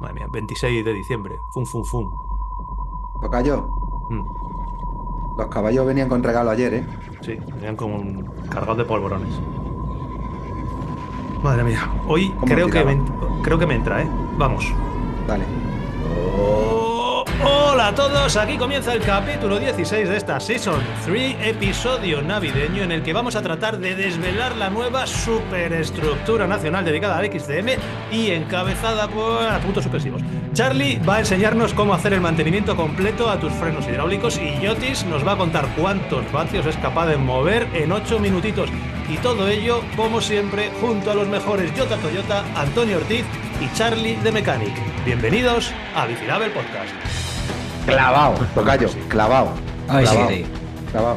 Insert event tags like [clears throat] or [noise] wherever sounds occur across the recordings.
Madre mía, 26 de diciembre. Fum, fum, fum. Tocayo, Mm, los caballos venían con regalo ayer, ¿eh? sí, venían como un cargados de polvorones. Madre mía, hoy ¿Cómo creo que, me, creo que me entra, ¿eh? Vamos. Dale. A todos, aquí comienza el capítulo 16 de esta Season 3, episodio navideño en el que vamos a tratar de desvelar la nueva superestructura nacional dedicada al XCM y encabezada por puntos supresivos. Charlie va a enseñarnos cómo hacer el mantenimiento completo a tus frenos hidráulicos y Yotis nos va a contar cuántos vatios es capaz de mover en 8 minutitos. Y todo ello, como siempre, junto a los mejores Yota Toyota, Antonio Ortiz y Charlie de Mechanic. Bienvenidos a el Podcast. Clavado. Tocayo, [laughs] clavado. Ay, sí, clavado. sí. Clavado.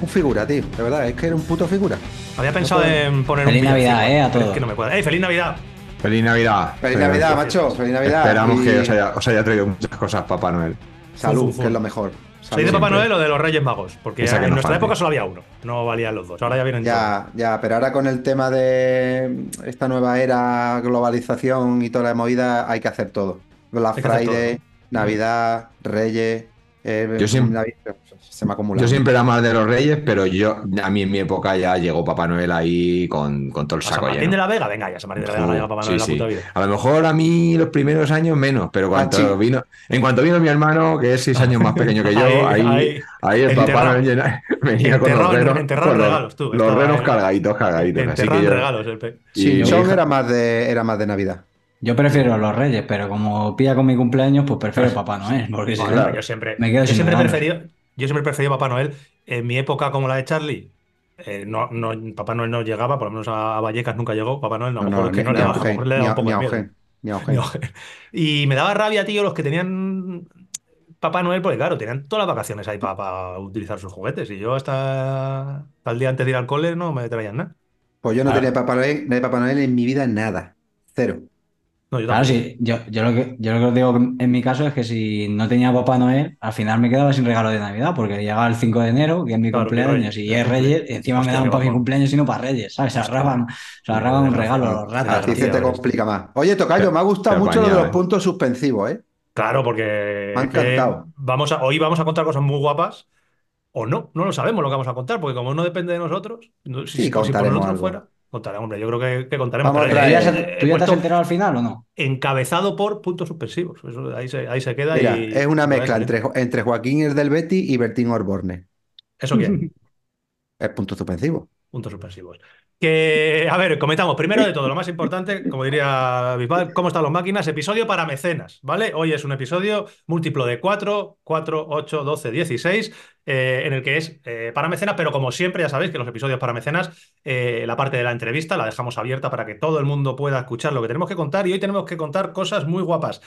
Un figura, tío. De verdad, es que era un puto figura. Había pensado puedo. en poner Feliz un Navidad, villancico, eh, a pero es todos. que no me cuadra. ¡Ey, feliz Navidad! Feliz Navidad. Feliz Navidad, macho. Feliz Navidad. Esperamos Y que os haya, os haya traído muchas cosas, Papá Noel. Salud, que es lo mejor. ¿Soy de. Papá. Noel o de los Reyes Magos? Porque en no nuestra falte. época solo había uno, no valían los dos. Ahora ya vienen Ya, ya, pero ahora con el tema de esta nueva era, globalización y toda la movida, hay que hacer todo. Black Friday, todo. Navidad, Reyes. eh, Yo siempre- Navidad- se me acumula. Yo siempre era más de los Reyes, pero yo, a mí en mi época ya llegó Papá Noel ahí con, con todo el todos. ¿A San saco Martín lleno. de la Vega? Venga, ya San Martín de la Vega no llega Papá Sí, Noel en la sí. puta vida. A lo mejor a mí los primeros años menos, pero cuando Pachi. vino, en cuanto vino mi hermano, que es seis años más pequeño que yo, Ahí, ahí, ahí. ahí, el Enterrado. Papá Noel llena- [laughs] venía con los en- renos, con los- regalos, tú, los renos cargaditos, cargaditos. Así Enterrado que yo- regalos. El pe... y Sin mi Chong hija- era más de, era más de Navidad. Yo prefiero los Reyes, pero como pilla con mi cumpleaños, pues prefiero Papá Noel. Porque si no, yo siempre, me quedo yo sin siempre preferido, yo siempre he preferido Papá Noel. En mi época, como la de Charlie, eh, no, no, Papá Noel no llegaba, por lo menos a, a Vallecas nunca llegó. Papá Noel no, a lo mejor es que no ni le a daba, a le daba a- un poco de a miedo. A. [laughs] No. Y me daba rabia, tío, los que tenían Papá Noel, porque claro, tenían todas las vacaciones ahí para utilizar sus juguetes. Y yo hasta, hasta el día antes de ir al cole no me traían nada. Pues yo no tenía Papá Noel, Papá Noel en mi vida nada. Cero. No, yo Claro, sí, yo, yo lo que, yo lo que os digo en mi caso es que si no tenía Papá Noel, al final me quedaba sin regalo de Navidad, porque llegaba el 5 de enero, que es mi Claro, cumpleaños, Reyes, y es Reyes, y encima Hostia, me daban para mi cumpleaños y no para Reyes, ¿sabes? Se ahorraban, se ahorraban un regalo a los ratas. Así se te complica más. Oye, Tocayo, me ha gustado mucho lo de los eh. puntos suspensivos, ¿eh? Claro, porque Me encantado. vamos a, hoy vamos a contar cosas muy guapas. O no, no lo sabemos lo que vamos a contar, porque como no depende de nosotros, no- si, Sí, si por contaremos nosotros algo. fuera, contaremos, hombre, yo creo que, que contaremos. Vamos a pero ¿Tú ya, tú te has enterado al final o no? encabezado por puntos suspensivos. Eso, ahí, se, ahí se queda Mira, y. es una mezcla entre, entre Joaquín el del Betty y Bertín Orborne. ¿Eso quién? [laughs] Es punto suspensivo. Puntos suspensivos. Que, a ver, comentamos primero de todo, lo más importante, como diría Bisbal, cómo están las máquinas, episodio para mecenas, ¿vale? Hoy es un episodio múltiplo de 4, 4, 8, 12, 16, eh, en el que es eh, para mecenas, pero como siempre, ya sabéis que los episodios para mecenas, eh, la parte de la entrevista la dejamos abierta para que todo el mundo pueda escuchar lo que tenemos que contar y hoy tenemos que contar cosas muy guapas.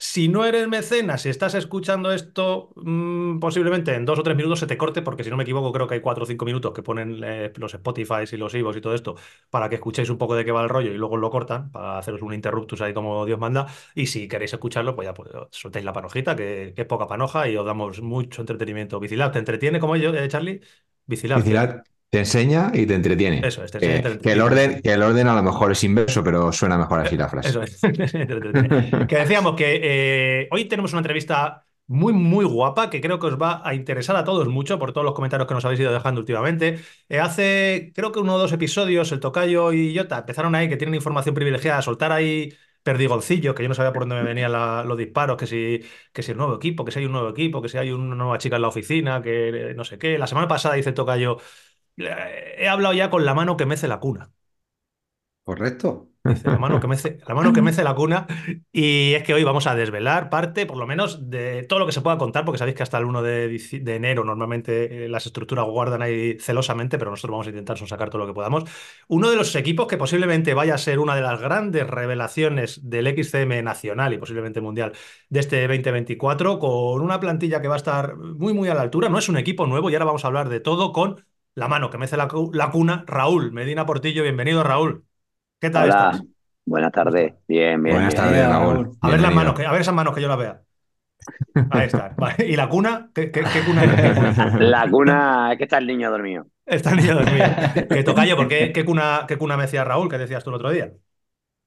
Si no eres mecenas, si estás escuchando esto, mm, posiblemente en dos o tres minutos se te corte, porque si no me equivoco, creo que hay cuatro o cinco minutos que ponen eh, los Spotify y los Ivos y todo esto para que escuchéis un poco de qué va el rollo y luego lo cortan para haceros un interruptus ahí como Dios manda. Y si queréis escucharlo, pues ya pues, soltéis la panojita, que, que es poca panoja y os damos mucho entretenimiento. Vicilab, ¿te entretiene como yo, eh, Charlie? Vicilab. Vigilad, te enseña y te entretiene. Eso es, te y te que, el orden, que el orden a lo mejor es inverso, pero suena mejor así la [laughs] frase. Eso es. [laughs] que decíamos que eh, hoy tenemos una entrevista muy, muy guapa que creo que os va a interesar a todos mucho por todos los comentarios que nos habéis ido dejando últimamente. Eh, hace, creo que uno o dos episodios, el Tocayo y Jota empezaron ahí, que tienen información privilegiada, a soltar ahí perdigoncillos, que yo no sabía por dónde me venían la- los disparos, que si, que si el nuevo equipo, que si hay un nuevo equipo, que si hay una nueva chica en la oficina, que eh, no sé qué. La semana pasada dice el Tocayo, "Eh, he hablado ya con la mano que mece la cuna. ¿Correcto? La mano que mece, la mano que mece la cuna. Y es que hoy vamos a desvelar parte, por lo menos, de todo lo que se pueda contar, porque sabéis que hasta el 1 de, dici- de enero normalmente eh, las estructuras guardan ahí celosamente, pero nosotros vamos a intentar sacar todo lo que podamos. Uno de los equipos que posiblemente vaya a ser una de las grandes revelaciones del XCM nacional y posiblemente mundial de este 2024, con una plantilla que va a estar muy, muy a la altura. No es un equipo nuevo y ahora vamos a hablar de todo con la mano que mece la, la cuna, Raúl Medina Portillo. Bienvenido, Raúl. ¿Qué tal Hola, estás? buenas tardes. Bien, bien, Buenas tardes, Raúl. Raúl. A ver las manos, que, a ver esas manos que yo las vea. Ahí está. [laughs] Vale. ¿Y la cuna? ¿Qué, qué- qué cuna es? La cuna, es que está el niño dormido. Está el niño dormido. [laughs] Que tocayo, ¿por qué, qué cuna, qué cuna me decía Raúl, que decías tú el otro día?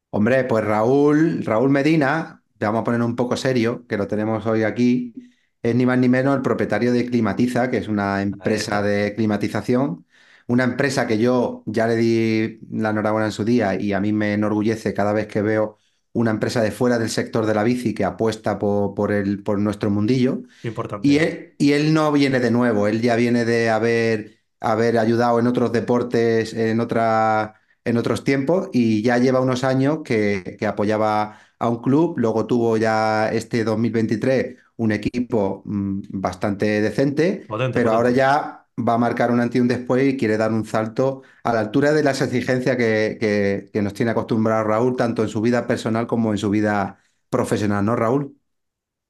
Hombre, pues Raúl, Raúl Medina te vamos a poner un poco serio, que lo tenemos hoy aquí, es ni más ni menos el propietario de Climatiza, que es una empresa de climatización, una empresa que yo ya le di la enhorabuena en su día y a mí me enorgullece cada vez que veo una empresa de fuera del sector de la bici que apuesta por, por el, por nuestro mundillo. Importante. Y él, y él no viene de nuevo, él ya viene de haber, haber ayudado en otros deportes, en, otra, en otros tiempos, y ya lleva unos años que, que apoyaba a un club, luego tuvo ya este 2023 un equipo mm, bastante decente, Potente, pero ahora ya va a marcar un antes y un después y quiere dar un salto a la altura de las exigencias que, que, que nos tiene acostumbrado Raúl, tanto en su vida personal como en su vida profesional, ¿no, Raúl?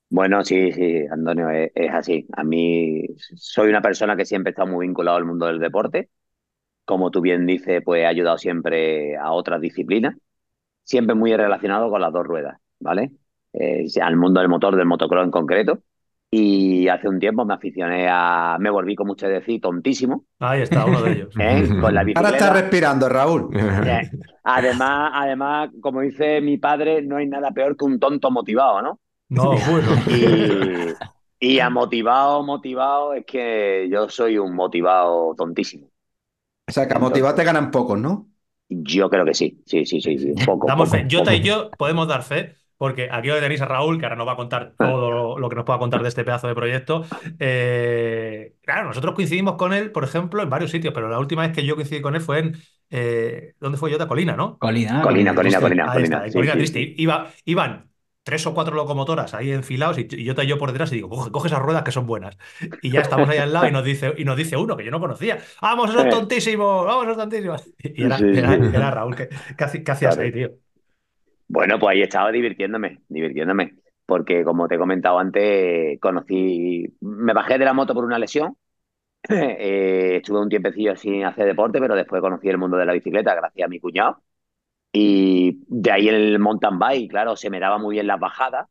Bueno, sí, sí, Antonio, es, es así. A mí soy una persona que siempre he estado muy vinculado al mundo del deporte. Como tú bien dices, pues he ayudado siempre a otras disciplinas, siempre muy relacionado con las dos ruedas, ¿vale? Eh, al mundo del motor, del motocross en concreto. Y hace un tiempo me aficioné a, me volví, como usted decía, tontísimo, Ahí está, uno de ellos. [laughs] ¿eh? Con la Ahora está respirando, Raúl. Eh, Además, además, como dice mi padre, no hay nada peor que un tonto motivado, ¿no? No, bueno. Y, y a motivado, motivado, es que yo soy un motivado tontísimo. O sea, que a motivado te ganan pocos, ¿no? Yo creo que sí, sí, sí, sí, sí. Poco, Damos poco, fe. Jota poco. y yo podemos dar fe, porque aquí hoy tenéis a Raúl, que ahora nos va a contar todo lo, lo que nos pueda contar de este pedazo de proyecto. Eh, claro, nosotros coincidimos con él, por ejemplo, en varios sitios, pero la última vez que yo coincidí con él fue en. eh, ¿Dónde fue Jota? Colina, ¿no? Colina, Colina, colina, Triste. colina, Ahí colina. está, en Sí, Colina sí, Triste. sí. Iba, iban tres o cuatro locomotoras ahí enfilados y, y Jota y yo por detrás y digo, coge, coge esas ruedas que son buenas. Y ya estamos ahí al lado y nos dice, y nos dice uno que yo no conocía, vamos, esos tontísimos, vamos, esos tontísimos. [laughs] Y era, Sí, sí. era, era Raúl, ¿qué, qué haci- qué hacías Claro. ahí, tío? Bueno, pues ahí estaba divirtiéndome, divirtiéndome. Porque como te he comentado antes, conocí, me bajé de la moto por una lesión. [clears throat] Eh, estuve un tiempecillo sin hacer deporte, pero después conocí el mundo de la bicicleta gracias a mi cuñado. Y de ahí el mountain bike, claro, se me daba muy bien las bajadas.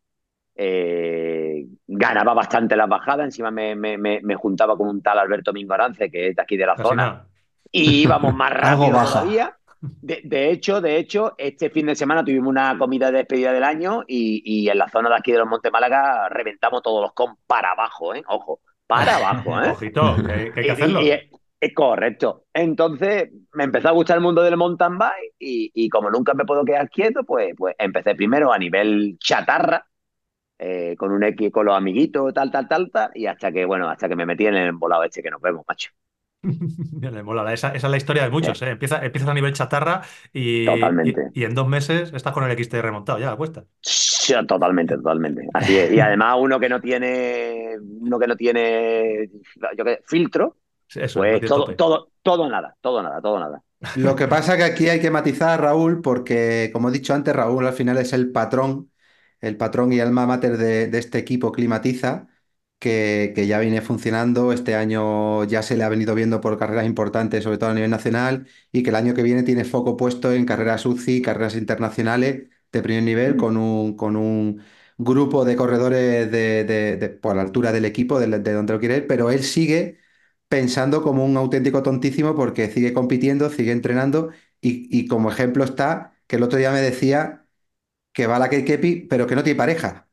Eh, ganaba bastante las bajadas. Encima me, me- me- me juntaba con un tal Alberto Mingorance, que es de aquí de la Casi zona. nada. y íbamos más [laughs] rápido todavía. De, de hecho, de hecho, este fin de semana tuvimos una comida de despedida del año y, y en la zona de aquí de los Montes Málaga reventamos todos los con para abajo, ¿eh? Ojo, para [laughs] abajo, ¿eh? Ojito, que, que hay que Y- hacerlo. y es, correcto. Entonces me empezó a gustar el mundo del mountain bike y, como nunca me puedo quedar quieto, pues, pues empecé primero a nivel chatarra, eh, con un X, con los amiguitos, tal, tal, tal, tal, y hasta que, bueno, hasta que me metí en el embolado este que nos vemos, macho. [laughs] Me mola, esa, esa es la historia de muchos, ¿eh? Empieza, empiezas a nivel chatarra y, Totalmente. y, y en dos meses estás con el XT remontado, ya, cuesta. Sí, Totalmente, totalmente. Así es. Y [laughs] además uno que no tiene, uno que no tiene, yo qué, filtro, Eso, pues no todo, todo, todo nada, todo nada, todo nada. Lo que pasa que aquí hay que matizar a Raúl porque, como he dicho antes, Raúl al final es el patrón, el patrón y alma mater de, de este equipo Climatiza, que, ya viene funcionando. Este año ya se le ha venido viendo por carreras importantes, sobre todo a nivel nacional, y que el año que viene tiene foco puesto en carreras UCI, carreras internacionales de primer nivel, con un, con un grupo de corredores de, por la altura del equipo, de, de donde lo quiere ir, pero él sigue pensando como un auténtico tontísimo porque sigue compitiendo, sigue entrenando y, y como ejemplo está que el otro día me decía que va a la Kepi, pero que no tiene pareja.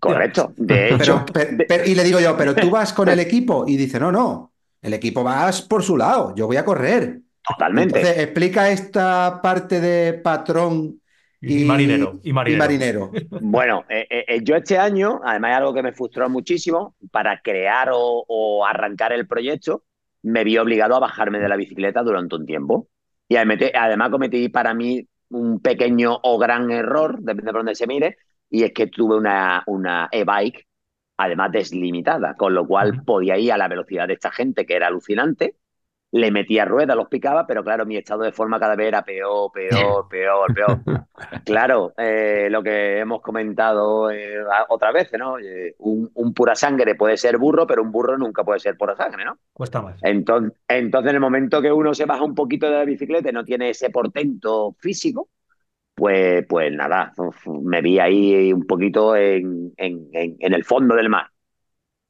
Correcto. De Pero, hecho, per- de- per- y le digo yo, pero tú vas con el equipo y dice, no, no, el equipo vas por su lado, yo voy a correr. totalmente. Entonces, explica esta parte de patrón Y, y, marinero. Y y marinero. Bueno, eh, eh, eh, yo este año, además es algo que me frustró muchísimo, para crear o, o arrancar el proyecto, me vi obligado a bajarme de la bicicleta durante un tiempo. Y además además cometí para mí un pequeño o gran error, depende de por dónde se mire, y es que tuve una, una e-bike, además deslimitada, con lo cual podía ir a la velocidad de esta gente, que era alucinante. Le metía ruedas, los picaba, pero claro, mi estado de forma cada vez era peor, peor, [laughs] peor, peor. [laughs] Claro, eh, lo que hemos comentado eh, otras veces, ¿no? Eh, un, un pura sangre puede ser burro, pero un burro nunca puede ser pura sangre, ¿no? Cuesta más. Entonces, entonces, en el momento que uno se baja un poquito de la bicicleta y no tiene ese portento físico, pues, pues nada, me vi ahí un poquito en, en- en- en el fondo del mar.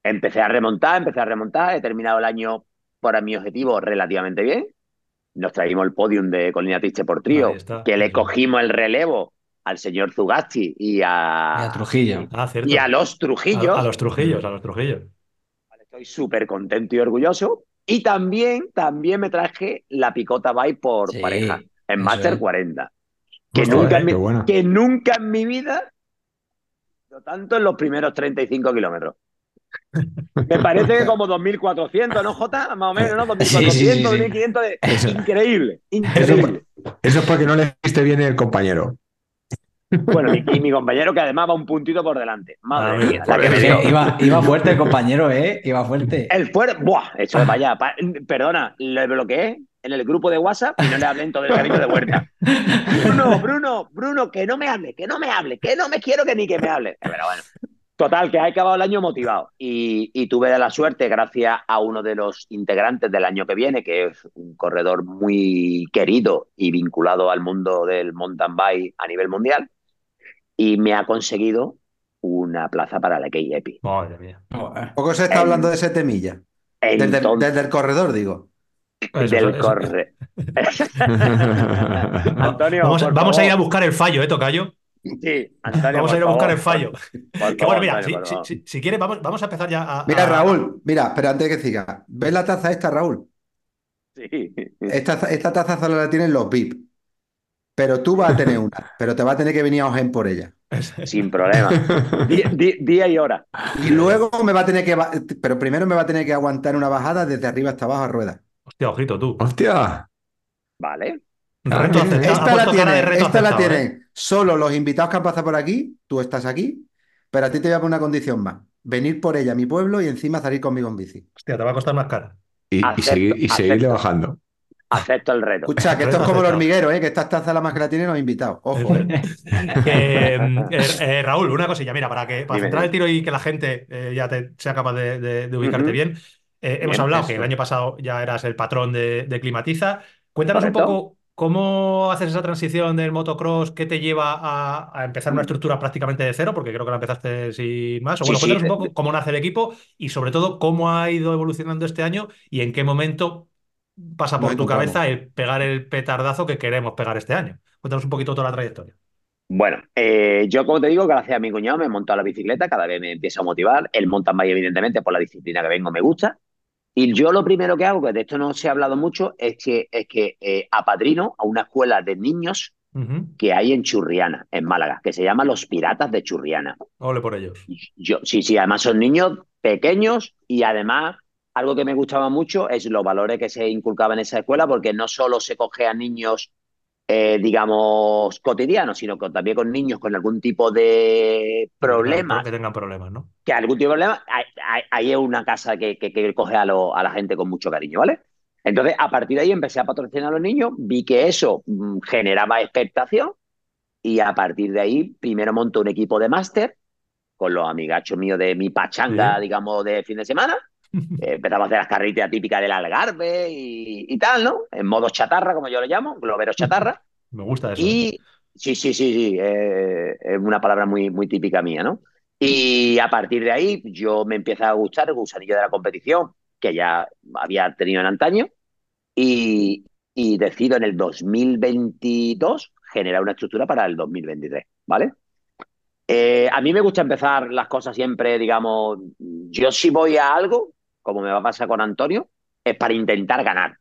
Empecé a remontar, empecé a remontar, he terminado el año para mi objetivo relativamente bien. Nos traímos el podium de Colina Triste por trío, está, que le cogimos el relevo al señor Zugasti y Y a, Trujillo. Ah, y a los Trujillos. A, a los Trujillos, a los Trujillos. Estoy súper contento y orgulloso. Y también, también me traje la picota bike por Sí, pareja en Master es. 40. Que Hostia, nunca, eh, mi, bueno. que nunca en mi vida, no tanto en los primeros 35 kilómetros. [laughs] Me parece que como 2.400, ¿no, Jota? Más o menos, ¿no? 2.400, Sí, sí, sí, sí. 2.500. de- Eso. Increíble, Eso, increíble. eso es porque no le diste bien el compañero. Bueno, y, y mi [laughs] compañero que además va un puntito por delante. Madre Ah, mía, mira, la que me Es dio. que iba, iba fuerte el compañero, ¿eh? Iba fuerte. El fuerte, ¡buah! Eso de para allá. Pa- perdona, le bloqueé en el grupo de WhatsApp y no le hablé en todo el camino de vuelta. Bruno, Bruno, Bruno, que no me hable, que no me hable, que no me quiero que ni que me hable. Pero bueno, total, que ha acabado el año motivado. Y, y tuve la suerte, gracias a uno de los integrantes del año que viene, que es un corredor muy querido y vinculado al mundo del mountain bike a nivel mundial, y me ha conseguido una plaza para la KEPI. Madre mía. Poco se está En- hablando de ese temilla. Desde el corredor, digo. Eso, del eso. corre. [laughs] Antonio, vamos, a- por vamos a ir a buscar el fallo, ¿eh, Tocayo? Sí, Antonio, Vamos a ir a buscar favor, el fallo. por- por Que bueno, mira, Antonio, si, si, si- si quieres, vamos, vamos a empezar ya a. Mira, a- Raúl, mira, espera, antes de que siga. ¿Ves la taza esta, Raúl? Sí. Esta, esta taza solo la tienen los VIP. Pero tú vas a tener una, [laughs] pero te va a tener que venir a Ojen por ella. Sin problema. Día, y hora. Y luego me va a tener que, pero primero me va a tener que aguantar una bajada desde arriba hasta abajo a ruedas. Hostia, ojito tú. Hostia. Vale. Reto Ah, aceptado. Esta la tienen, reto esta la aceptado, ¿eh? tienen solo los invitados que han pasado por aquí, tú estás aquí, pero a ti te voy a poner una condición más. Venir por ella a mi pueblo y encima salir conmigo en bici. Hostia, te va a costar más cara. Y, y Acepto, seguir- y seguirle acepto. bajando. Acepto el reto. Escucha, que esto es como el hormiguero, ¿eh? que estas tazas la más que la tienen los invitados. Ojo, ¿eh? [laughs] Que, eh, eh, Raúl, una cosilla, mira, para que para centrar el tiro y que la gente eh, ya te, sea capaz de, de- de ubicarte bien, eh, hemos Bien, hablado que el año pasado ya eras el patrón de, de Climatiza. Cuéntanos un poco cómo haces esa transición del motocross, qué te lleva a, a empezar una estructura prácticamente de cero, porque creo que la empezaste sin más. O bueno, sí, cuéntanos un poco cómo nace el equipo y sobre todo cómo ha ido evolucionando este año y en qué momento pasa por tu cabeza el pegar el petardazo que queremos pegar este año. Cuéntanos un poquito toda la trayectoria. Bueno, eh, yo como te digo, gracias a mi cuñado me he montado la bicicleta, cada vez me empiezo a motivar. El mountain bike, evidentemente, por la disciplina que vengo, me gusta. Y yo lo primero que hago, que de esto no se ha hablado mucho, es que, es que eh, apadrino a una escuela de niños que hay en Churriana, en Málaga, que se llama Los Piratas de Churriana. Ole por ellos. Yo, sí, sí, además son niños pequeños y además algo que me gustaba mucho es los valores que se inculcaban en esa escuela, porque no solo se coge a niños, eh, digamos, cotidianos, sino que también con niños con algún tipo de problema, Que tengan problemas, ¿no? que algún tipo de problema, ahí, es una casa que, que- que coge a, lo- a la gente con mucho cariño, ¿vale? Entonces, a partir de ahí empecé a patrocinar a los niños, vi que eso mm, generaba expectación y a partir de ahí primero monto un equipo de máster con los amigachos míos de mi pachanga, Sí. digamos, de fin de semana. [laughs] Eh, empezamos a hacer las carreteras típicas del Algarve y, y tal, ¿no? En modo chatarra, como yo lo llamo, globero chatarra. [laughs] Me gusta eso. ¿eh? Y sí, sí, sí, sí, eh, es una palabra muy, muy típica mía, ¿no? Y a partir de ahí yo me empieza a gustar el gusanillo de la competición, que ya había tenido en antaño, y, y decido en el 2022 generar una estructura para el 2023, ¿vale? Eh, a mí me gusta empezar las cosas siempre, digamos, yo si voy a algo, como me va a pasar con Antonio, es para intentar ganar.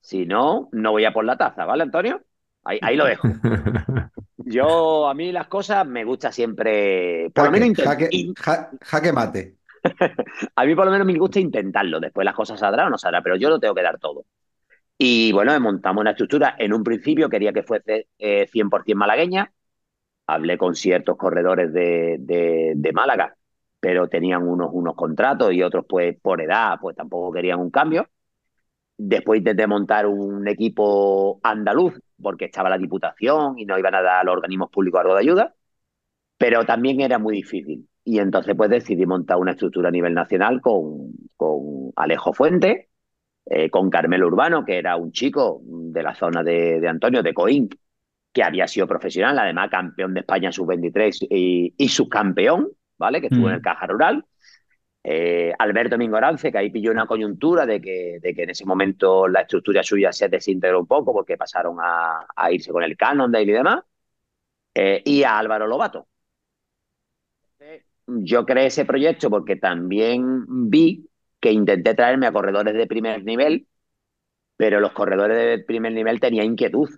Si no, no voy a por la taza, ¿vale, Antonio? Ahí, ahí lo dejo. [laughs] Yo, a mí las cosas me gusta siempre, por lo Jaque, menos intent- jaque, in- ja- jaque mate. [laughs] a mí por lo menos me gusta intentarlo. Después las cosas saldrán o no saldrán, pero yo lo tengo que dar todo. Y bueno, montamos una estructura. En un principio quería que fuese eh, 100% malagueña. Hablé con ciertos corredores de, de- de Málaga, pero tenían unos, unos contratos y otros, pues por edad, pues tampoco querían un cambio. Después intenté montar un equipo andaluz, porque estaba la Diputación y no iban a dar a los organismos públicos algo de ayuda, pero también era muy difícil. Y entonces pues decidí montar una estructura a nivel nacional con, con Alejo Fuente, eh, con Carmelo Urbano, que era un chico de la zona de, Antonio, de Coín, que había sido profesional, además campeón de España sub-23 y, y subcampeón, ¿vale? Que estuvo Mm. en el Caja Rural. Eh, Alberto Mingorance, que ahí pilló una coyuntura de que, de que en ese momento la estructura suya se desintegró un poco porque pasaron a, a irse con el Cannondale y demás. eh, y a Álvaro Lobato. Yo creé ese proyecto porque también vi que intenté traerme a corredores de primer nivel, pero los corredores de primer nivel tenían inquietud.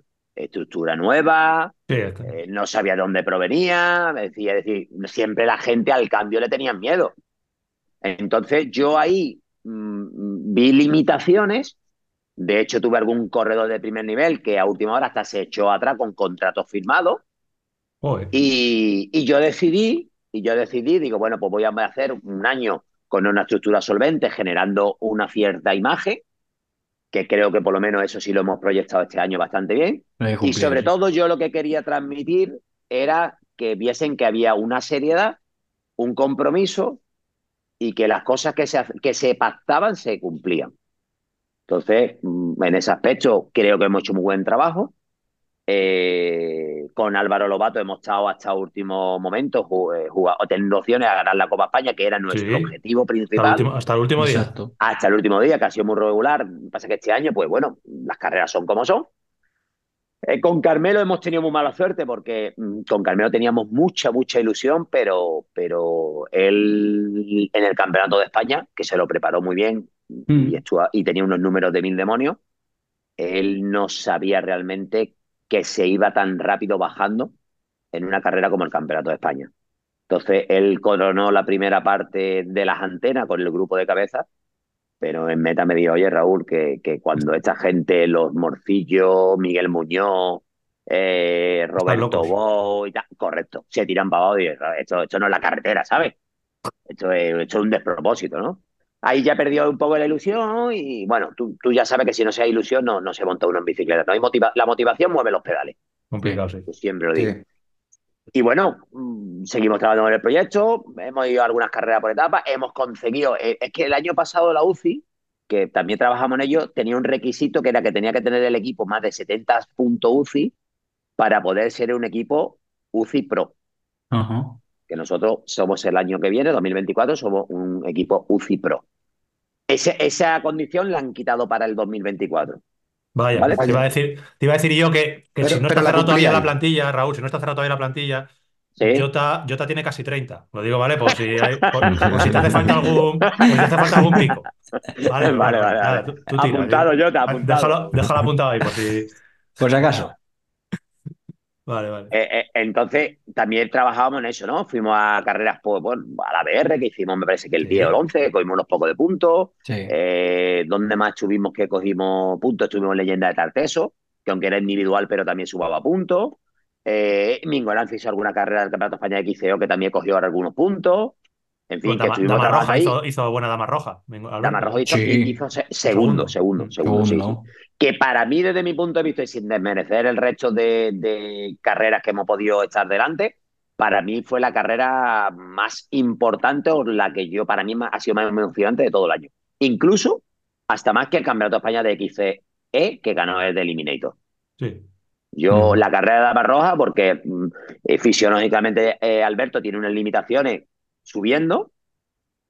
Estructura nueva, Sí, eh, no sabía de dónde provenía, me decía, es decir, siempre la gente al cambio le tenían miedo. Entonces yo ahí mm, vi limitaciones. De hecho, tuve algún corredor de primer nivel que a última hora hasta se echó atrás con contratos firmados. Y, y yo decidí, y yo decidí, digo, bueno, pues voy a hacer un año con una estructura solvente, generando una cierta imagen, que creo que por lo menos eso sí lo hemos proyectado este año bastante bien. Y sobre sí. todo yo lo que quería transmitir era que viesen que había una seriedad, un compromiso y que las cosas que se, que se pactaban se cumplían. Entonces, mm, en ese aspecto creo que hemos hecho muy buen trabajo. Eh, con Álvaro Lobato hemos estado hasta último momento eh, jugando, teniendo opciones a ganar la Copa España, que era nuestro Sí. objetivo Hasta el principal último, hasta el último día. Exacto. hasta el último día, que ha sido muy regular. Pasa que este año, pues bueno, las carreras son como son. Eh, con Carmelo hemos tenido muy mala suerte porque mm, con Carmelo teníamos mucha, mucha ilusión, pero, pero él en el Campeonato de España, que se lo preparó muy bien Mm. y, estuvo- y tenía unos números de mil demonios, él no sabía realmente que se iba tan rápido bajando en una carrera como el Campeonato de España. Entonces, él coronó la primera parte de las antenas con el grupo de cabeza, pero en meta me dijo, oye Raúl, que, que cuando esta gente, los Morcillos, Miguel Muñoz, eh, Roberto. Bo y tal, correcto, se tiran para abajo y esto, esto no es la carretera, ¿sabes? Esto es, esto es un despropósito, ¿no? Ahí ya perdió un poco la ilusión y bueno, tú, tú ya sabes que si no sea ilusión no, no se monta uno en bicicleta. No hay motiva- la motivación mueve los pedales, Complicado, sí. siempre lo digo. Sí. Y bueno, mm, seguimos trabajando en el proyecto, hemos ido a algunas carreras por etapas, hemos conseguido, eh, es que el año pasado la UCI, que también trabajamos en ello, tenía un requisito que era que tenía que tener el equipo más de 70 puntos UCI para poder ser un equipo UCI Pro, Ajá. que nosotros somos el año que viene, 2024, somos un equipo UCI Pro. Ese- esa condición la han quitado para el 2024. Vaya, Vale. te iba a decir, te iba a decir yo que, que Pero- si no está la cerrado todavía la plantilla, Raúl, si no está cerrado todavía la plantilla, ¿Sí? Jota, Jota tiene casi 30. Lo digo, ¿vale? Por si, hay, por, por si te hace falta algún, por si te hace falta algún pico. Vale, [laughs] Vale, vale, nada, tú- tú tira, Apuntado, tío. Jota, apuntado. Déjalo, déjalo apuntado ahí, por si. Por si acaso. Vale, vale. Eh, eh, entonces, también trabajábamos en eso, ¿no? Fuimos a carreras pues, bueno, a la BR, que hicimos, me parece que el Sí. 10 o el 11, cogimos unos pocos de puntos. Sí. Eh, ¿Dónde más tuvimos que cogimos puntos? Estuvimos en Leyenda de Tarteso, que aunque era individual, pero también sumaba puntos. Eh, Mingolanza hizo alguna carrera del Campeonato España de XCO que también cogió algunos puntos. En fin, Bueno, que Dama, estuvimos Dama Roja hizo, hizo buena Dama Roja. Dama Rojo hizo, Sí. hizo se- segundo, Segundo. segundo, segundo, sí, sí Segundo. Que para mí, desde mi punto de vista, y sin desmerecer el resto de, de carreras que hemos podido estar delante, para mí fue la carrera más importante o la que yo, para mí, ha sido más emocionante de todo el año. Incluso hasta más que el Campeonato de España de XCE, que ganó el de Eliminator. Sí. Yo, la carrera de Dama Roja, porque mm, eh, fisiológicamente eh, Alberto tiene unas limitaciones subiendo,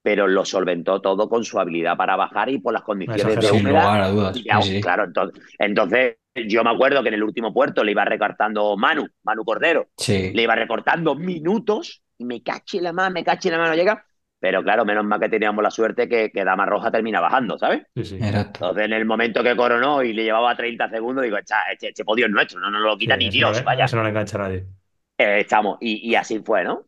pero lo solventó todo con su habilidad para bajar y por las condiciones de humedad. lugar a dudas. Y ya, Sí, sí. Claro, entonces, entonces yo me acuerdo que en el último puerto le iba recortando Manu, Manu Cordero, Sí. le iba recortando minutos y me caché la mano, me caché la mano, llega. Pero claro, menos mal que teníamos la suerte que, que Dama Roja termina bajando, ¿sabes? Sí, sí. Entonces en el momento que coronó y le llevaba 30 segundos, digo, "Echa, este, este podio es nuestro, no nos lo quita Sí, ni Dios, no vaya. ese no le engancha a nadie. Eh, estamos, y, y así fue, ¿no?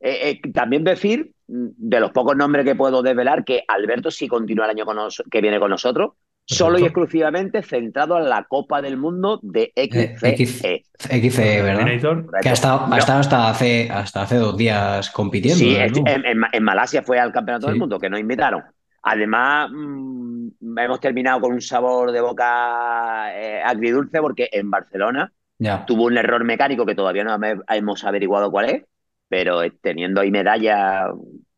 Eh, eh, también decir, de los pocos nombres que puedo desvelar, que Alberto sí continúa el año con nos- que viene con nosotros, solo y exclusivamente centrado en la Copa del Mundo de XCE. X- XC, ¿verdad? Terminator. Que ha estado, ha No. estado hasta, hace, hasta hace dos días compitiendo. Sí, en, en- en Malasia fue al Campeonato Sí. del Mundo, que nos invitaron. Además, mm, hemos terminado con un sabor de boca eh, agridulce porque en Barcelona Ya. tuvo un error mecánico que todavía no hemos averiguado cuál es, pero eh, teniendo ahí medalla,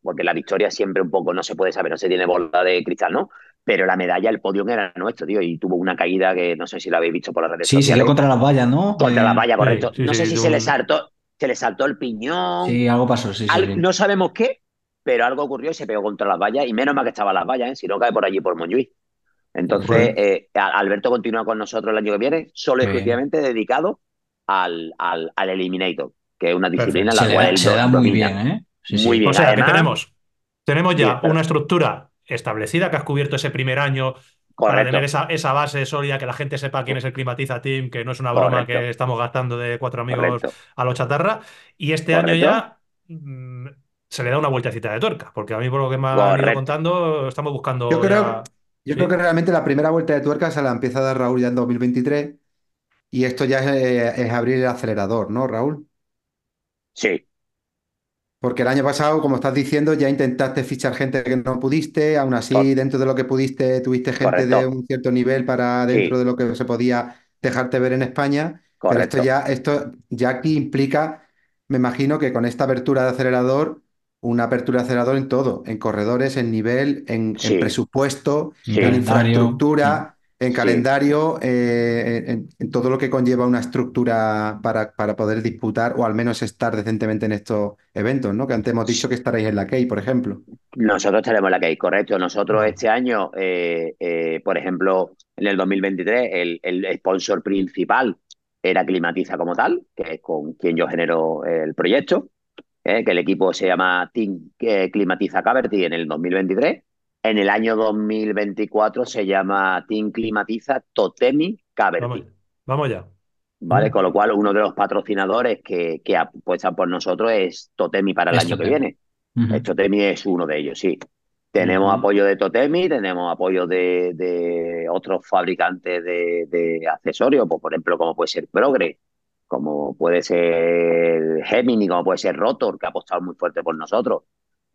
porque la victoria siempre un poco no se puede saber, no se tiene bola de cristal, ¿no? Pero la medalla, el podio era nuestro, tío, y tuvo una caída que no sé si la habéis visto por las redes Sí, se sociales. dio contra las vallas, ¿no? Contra Eh, la valla, correcto. sí, no sí, sé si se le saltó, se le saltó el piñón, Sí, algo pasó, sí, sí. al- sí. no sabemos qué, pero algo ocurrió y se pegó contra las vallas, y menos mal que estaban las vallas, ¿eh? si no cae por allí por Montjuic. Entonces, eh, a- Alberto continúa con nosotros el año que viene, solo exclusivamente dedicado al, al, al Eliminator. que es una disciplina en la Se, cual da, él se da muy domina. bien, ¿eh? Sí, sí. Muy bien. O sea, que tenemos, tenemos ya una estructura establecida que has cubierto ese primer año para tener esa, esa base sólida, que la gente sepa quién es el Climatiza Team, que no es una broma Correcto. que estamos gastando de cuatro amigos Correcto. a lo chatarra. Y este año ya mm, se le da una vueltecita de tuerca, porque a mí, por lo que me han ido contando, estamos buscando. Yo creo, ya- yo Sí. creo que realmente la primera vuelta de tuerca se la empieza a dar Raúl ya en 2023 y esto ya es, eh, es abrir el acelerador, ¿no, Raúl? Sí, Porque el año pasado, como estás diciendo, ya intentaste fichar gente que no pudiste, aún así, dentro de lo que pudiste, tuviste gente de Correcto. un cierto nivel para dentro Sí. de lo que se podía dejarte ver en España. Pero esto correcto. ya, esto ya aquí implica, me imagino que con esta apertura de acelerador, una apertura de acelerador en todo, en corredores, en nivel, en, en presupuesto, Sí. en infraestructura, en Sí. calendario, eh, en, en todo lo que conlleva una estructura para, para poder disputar o al menos estar decentemente en estos eventos, ¿no? Que antes hemos dicho que estaréis en la Key, por ejemplo. Nosotros estaremos en la que correcto. Nosotros este año, eh, eh, por ejemplo, en el 2023, el, el sponsor principal era Climatiza como tal, que es con quien yo genero el proyecto, que el equipo se llama Team Climatiza Caverty en el 2023. En el año 2024 se llama Team Climatiza Totemi Caverty. Vamos, vamos ya. ¿Vale? Mm. Con lo cual, uno de los patrocinadores que, que apuestan por nosotros es Totemi para el Es año que viene. Totemi es uno de ellos, sí. Tenemos apoyo de Totemi, tenemos apoyo de, de otros fabricantes de, de accesorios, pues, por ejemplo, como puede ser Progre, como puede ser Gemini, como puede ser Rotor, que ha apostado muy fuerte por nosotros.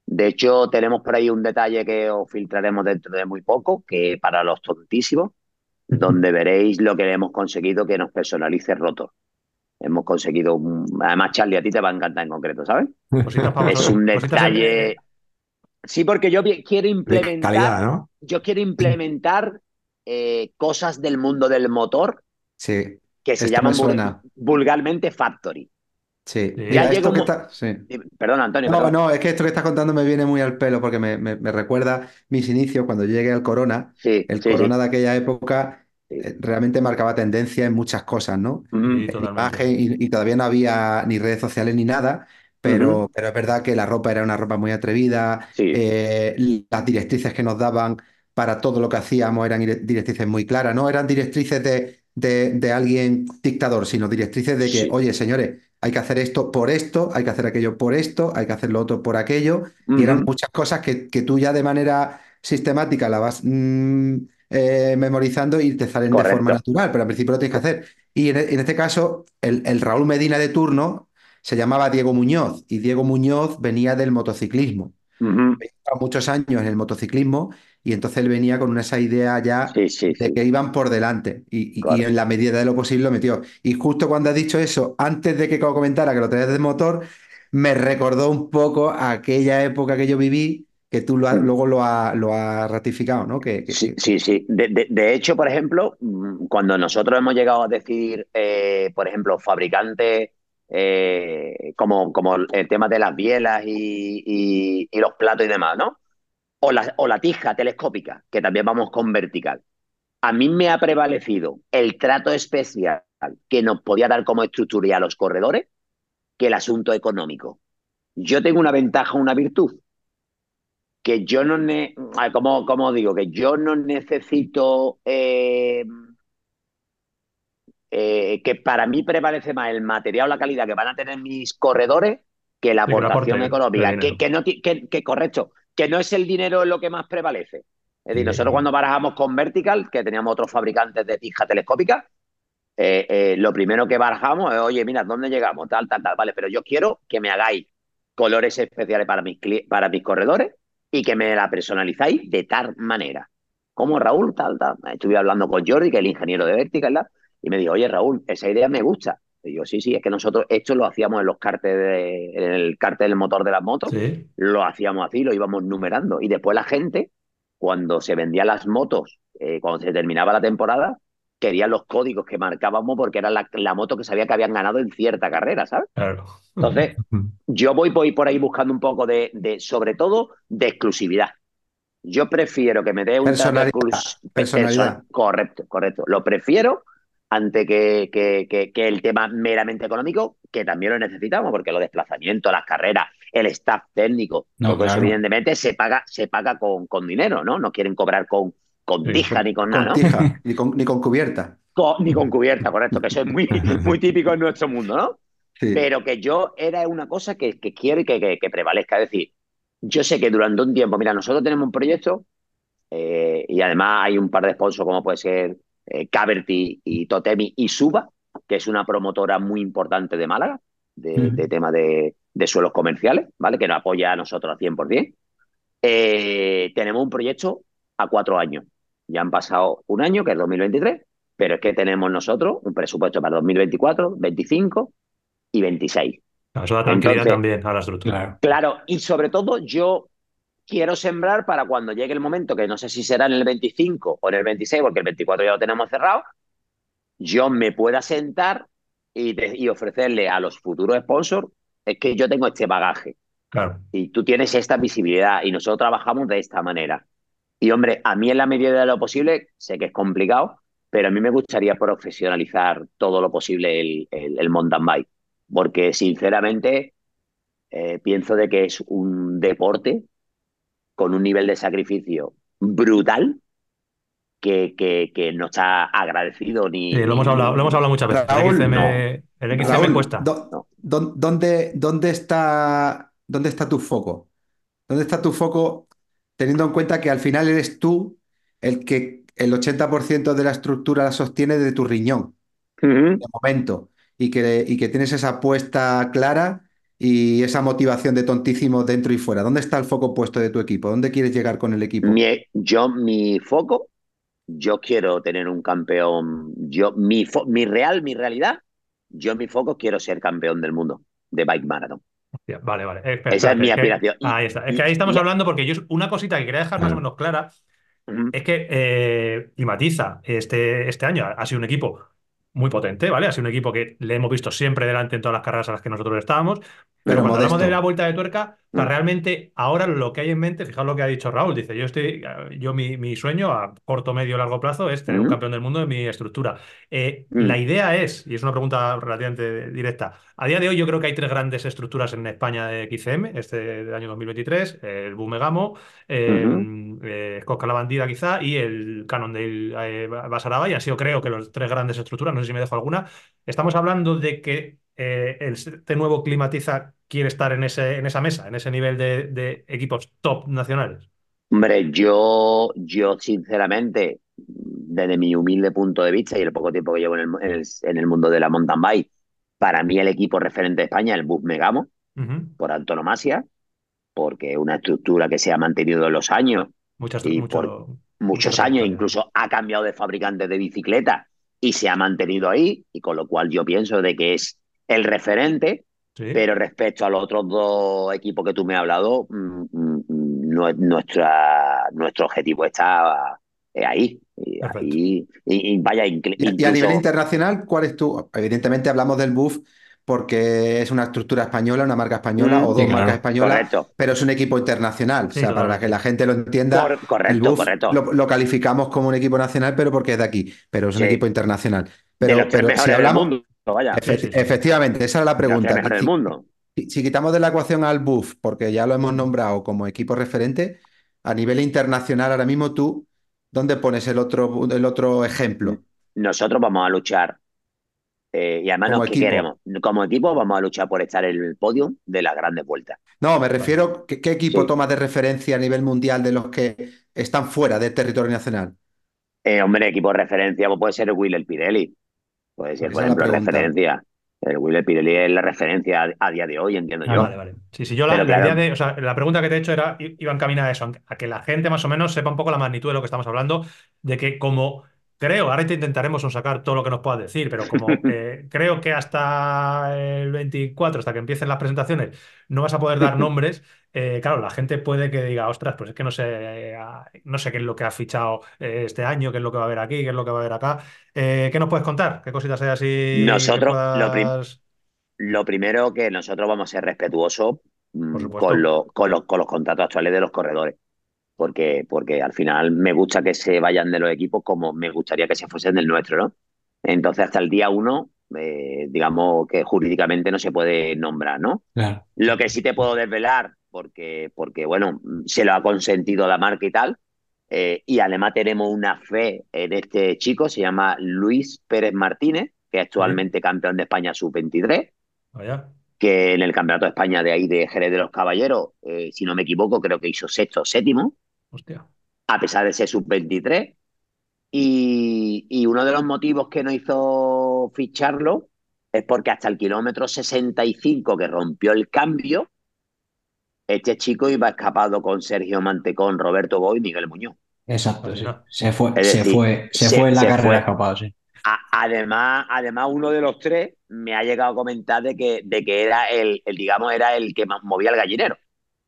De hecho, tenemos por ahí un detalle que os filtraremos dentro de muy poco, que para los tontísimos, donde veréis lo que hemos conseguido que nos personalice Rotor. Hemos conseguido, un- además Charlie, a ti te va a encantar en concreto, ¿sabes? Cositas para Es un en- detalle. Sí, porque yo quiero implementar, calidad, ¿no? yo quiero implementar eh, cosas del mundo del motor Sí, que se Esto llaman vulgarmente factory. Sí. Mira, esto que está- Perdón, Antonio, No, perdón. no, es que esto que estás contando me viene muy al pelo porque me, me- me recuerda mis inicios cuando yo llegué al Corona. Sí, El sí, sí. Corona de aquella época Sí. eh, realmente marcaba tendencia en muchas cosas, ¿no? Ujú. Sí, En totalmente. imagen y, y todavía no había ni redes sociales ni nada, pero, pero es verdad que la ropa era una ropa muy atrevida, Sí. eh, las directrices que nos daban para todo lo que hacíamos eran ire- directrices muy claras, no eran directrices de, de- de alguien dictador, sino directrices de que, Sí. oye, señores, hay que hacer esto por esto, hay que hacer aquello por esto, hay que hacer lo otro por aquello, y eran muchas cosas que, que tú ya de manera sistemática la vas mm, eh, memorizando y te salen de forma natural, pero al principio lo tienes que hacer. Y en, en este caso, el, el Raúl Medina de turno se llamaba Diego Muñoz, y Diego Muñoz venía del motociclismo. Ujú. Llevaba muchos años en el motociclismo, y entonces él venía con esa idea ya Sí, sí, de sí. que iban por delante y, y- en la medida de lo posible lo metió. Y justo cuando has dicho eso, antes de que comentara que lo traías del motor, me recordó un poco aquella época que yo viví, que tú lo has- Mm. luego lo has lo has ratificado, ¿no? Que, que- Sí, sí, sí. De, de- de hecho, por ejemplo, mm, cuando nosotros hemos llegado a decir, eh, por ejemplo, fabricantes eh, como, como el tema de las bielas y, y- y los platos y demás, ¿no? O la, o la tija telescópica, que también vamos con vertical. A mí me ha prevalecido el trato especial que nos podía dar como estructura a los corredores que el asunto económico. Yo tengo una ventaja, una virtud, que yo no, ne ah, ¿cómo, cómo digo? Que yo no necesito eh, eh, que para mí prevalece más el material o la calidad que van a tener mis corredores que la aportación económica. Que, no que, que correcto, que no es el dinero lo que más prevalece. Es decir, nosotros cuando barajamos con Vertical, que teníamos otros fabricantes de tija telescópica, eh, eh, lo primero que barajamos es, oye, mira, ¿dónde llegamos? Tal, tal, tal. Vale, pero yo quiero que me hagáis colores especiales para mis, para mis corredores y que me la personalizáis de tal manera. Como Raúl, tal, tal. Estuve hablando con Jordi, que es el ingeniero de Vertical, ¿verdad? y me dijo, oye, Raúl, esa idea me gusta. Y yo, sí, sí, es que nosotros esto lo hacíamos en los cartes de- en el cartel del motor de las motos, Sí. lo hacíamos así, lo íbamos numerando. Y después la gente, cuando se vendían las motos, eh, cuando se terminaba la temporada, querían los códigos que marcábamos porque era la, la moto que sabía que habían ganado en cierta carrera, ¿sabes? Claro. Entonces, [laughs] yo voy, voy por ahí buscando un poco de, de, sobre todo, de exclusividad. Yo prefiero que me dé un Personalidad, personalidad. perso- Correcto, correcto. Lo prefiero antes que, que, que, que el tema meramente económico, que también lo necesitamos, porque los desplazamientos, las carreras, el staff técnico, No, todo eso claro. evidentemente se paga, se paga con, con dinero, ¿no? No quieren cobrar con, con Sí, tija ni con nada, tija, ni con, ni con cubierta. Con- ni con cubierta, correcto, que eso es muy, [laughs] muy típico en nuestro mundo, ¿no? Sí. Pero que yo era una cosa que, que quiero y que, que- que prevalezca. Es decir, yo sé que durante un tiempo, mira, nosotros tenemos un proyecto eh, y además hay un par de sponsors como puede ser eh, Caverty y Totemi y Suba, que es una promotora muy importante de Málaga, de, tema de, de suelos comerciales, ¿vale? Que nos apoya a nosotros al 100%. Eh, tenemos un proyecto a cuatro años. Ya han pasado un año, que es 2023, pero es que tenemos nosotros un presupuesto para 2024, 25 y 26. No, Eso da tranquilidad Entonces- también a la estructura. Claro, y sobre todo yo quiero sembrar para cuando llegue el momento, que no sé si será en el 25 o en el 26, porque el 24 ya lo tenemos cerrado, yo me pueda sentar y, de- y ofrecerle a los futuros sponsors, es que yo tengo este bagaje Claro. y tú tienes esta visibilidad y nosotros trabajamos de esta manera. Y hombre, a mí en la medida de lo posible, sé que es complicado, pero a mí me gustaría profesionalizar todo lo posible el, el, el mountain bike, porque sinceramente eh, pienso de que es un deporte con un nivel de sacrificio brutal que, que, que no está agradecido ni... Sí, lo hemos hablado, lo hemos hablado muchas veces. Raúl, el XCM, no. el XCM Raúl, cuesta. ¿dó- No. dó- ¿dónde, dónde está, ¿dónde está tu foco? ¿Dónde está tu foco teniendo en cuenta que al final eres tú el que el 80% de la estructura la sostiene de tu riñón, de momento, y que, y que tienes esa apuesta clara y esa motivación de tontísimo dentro y fuera? ¿Dónde está el foco puesto de tu equipo? ¿Dónde quieres llegar con el equipo? Mi, yo, mi foco, yo quiero tener un campeón. Yo, mi, fo- mi real, mi realidad, yo mi foco quiero ser campeón del mundo de bike marathon. Hostia, Vale, vale. Eh, espera, Esa es mi aspiración. Y- ahí está. Es y- que ahí estamos y- hablando porque yo una cosita que quería dejar más o Ah. menos clara Ujú. es que eh, Climatiza este, este año ha, ha sido un equipo muy potente, ¿vale? Ha sido un equipo que le hemos visto siempre delante en todas las carreras a las que nosotros estábamos. Pero Pero cuando hablamos de la vuelta de tuerca, Mm. realmente ahora lo que hay en mente, fijaos lo que ha dicho Raúl, dice, yo estoy, yo mi, mi sueño a corto, medio, largo plazo es tener un Mm. campeón del mundo en mi estructura. Eh, Mm. La idea es, y es una pregunta relativamente directa, a día de hoy yo creo que hay tres grandes estructuras en España de XCM, este del año 2023, el Bumegamo, eh, Ujú. eh, Cosca la Bandida quizá y el Cannondale eh, Basaraba, y han sido creo que las tres grandes estructuras, no sé si me dejo alguna. Estamos hablando de que eh, el- este nuevo Climatiza quiere estar en ese, en esa mesa, en ese nivel de, de equipos top nacionales. Hombre, yo, yo sinceramente, desde mi humilde punto de vista y el poco tiempo que llevo en el, en el, en el mundo de la mountain bike, para mí el equipo referente de España es el Bus Megamo, por antonomasia, porque es una estructura que se ha mantenido en los años, Muchas, Y mucho, por mucha muchos años, incluso ha cambiado de fabricante de bicicleta y se ha mantenido ahí, y con lo cual yo pienso de que es el referente, Sí. pero respecto a los otros dos equipos que tú me has hablado, mm, mm, mm, nuestra, nuestro objetivo está eh, ahí. Y, Perfecto. ahí- y- y vaya, Y, y a nivel internacional, ¿cuál es tu? Evidentemente hablamos del BUF porque es una estructura española, una marca española Mm, o dos sí, claro. marcas españolas, Correcto. pero es un equipo internacional. Sí, o sea, para que la gente lo entienda, Cor- el correcto, BUF correcto. lo, lo calificamos como un equipo nacional, pero porque es de aquí, pero es un Sí. equipo internacional. de Pero, los tres pero si del hablamos, mundo, vaya. Sí, Efe- sí, sí. efectivamente, esa era la De pregunta. del Si- mundo. Si, si quitamos de la ecuación al BUF, porque ya lo hemos nombrado como equipo referente, a nivel internacional, ahora mismo tú, ¿dónde pones el otro, el otro ejemplo? Nosotros vamos a luchar, eh, y además, Como no, ¿qué equipo. queremos? Como equipo vamos a luchar por estar en el podio de las grandes vueltas. No, me refiero, ¿qué, qué equipo Sí. tomas de referencia a nivel mundial de los que están fuera del territorio nacional? Eh, hombre, equipo de referencia pues puede ser el Will Pirelli. Puede ser, Esa por ejemplo, referencia. El Will Pirelli es la referencia a, a día de hoy, entiendo Ah, yo. Vale, vale. Sí, sí, yo la, la claro. idea de, o sea, la pregunta que te he hecho era, iba encaminada a eso, a que la gente más o menos sepa un poco la magnitud de lo que estamos hablando, de que como creo, ahora te intentaremos sacar todo lo que nos puedas decir, pero como [laughs] eh, creo que hasta el 24, hasta que empiecen las presentaciones, no vas a poder dar nombres, eh, claro, la gente puede que diga, ostras, pues es que no sé, eh, no sé qué es lo que ha fichado eh, este año, qué es lo que va a haber aquí, qué es lo que va a haber acá. ¿qué nos puedes contar? ¿Qué cositas hay así Nosotros, lo prim- puedas- Lo primero que nosotros vamos a ser respetuosos mm, con los contratos actuales de los corredores. Porque, porque al final me gusta que se vayan de los equipos como me gustaría que se fuesen del nuestro, ¿no? Entonces, hasta el día 1, eh, digamos que jurídicamente no se puede nombrar, ¿no? Claro. Lo que sí te puedo desvelar, porque, porque bueno, se lo ha consentido la marca y tal, eh, y además tenemos una fe en este chico, se llama Luis Pérez Martínez, que es actualmente campeón de España sub-23, Vaya. que en el Campeonato de España de ahí de Jerez de los Caballeros, eh, si no me equivoco, creo que hizo sexto o séptimo, Hostia. a pesar de ser sub-23. Y, y uno de los motivos que nos hizo ficharlo es porque hasta el kilómetro 65 que rompió el cambio, este chico iba escapado con Sergio Mantecón, Roberto Boy y Miguel Muñoz. Exacto, sí. Se fue, Es se decir, fue, se se- fue en la se carrera fue. escapado, sí. A- además, además, uno de los tres me ha llegado a comentar de que, de que era el, el, digamos, era el que más movía el gallinero.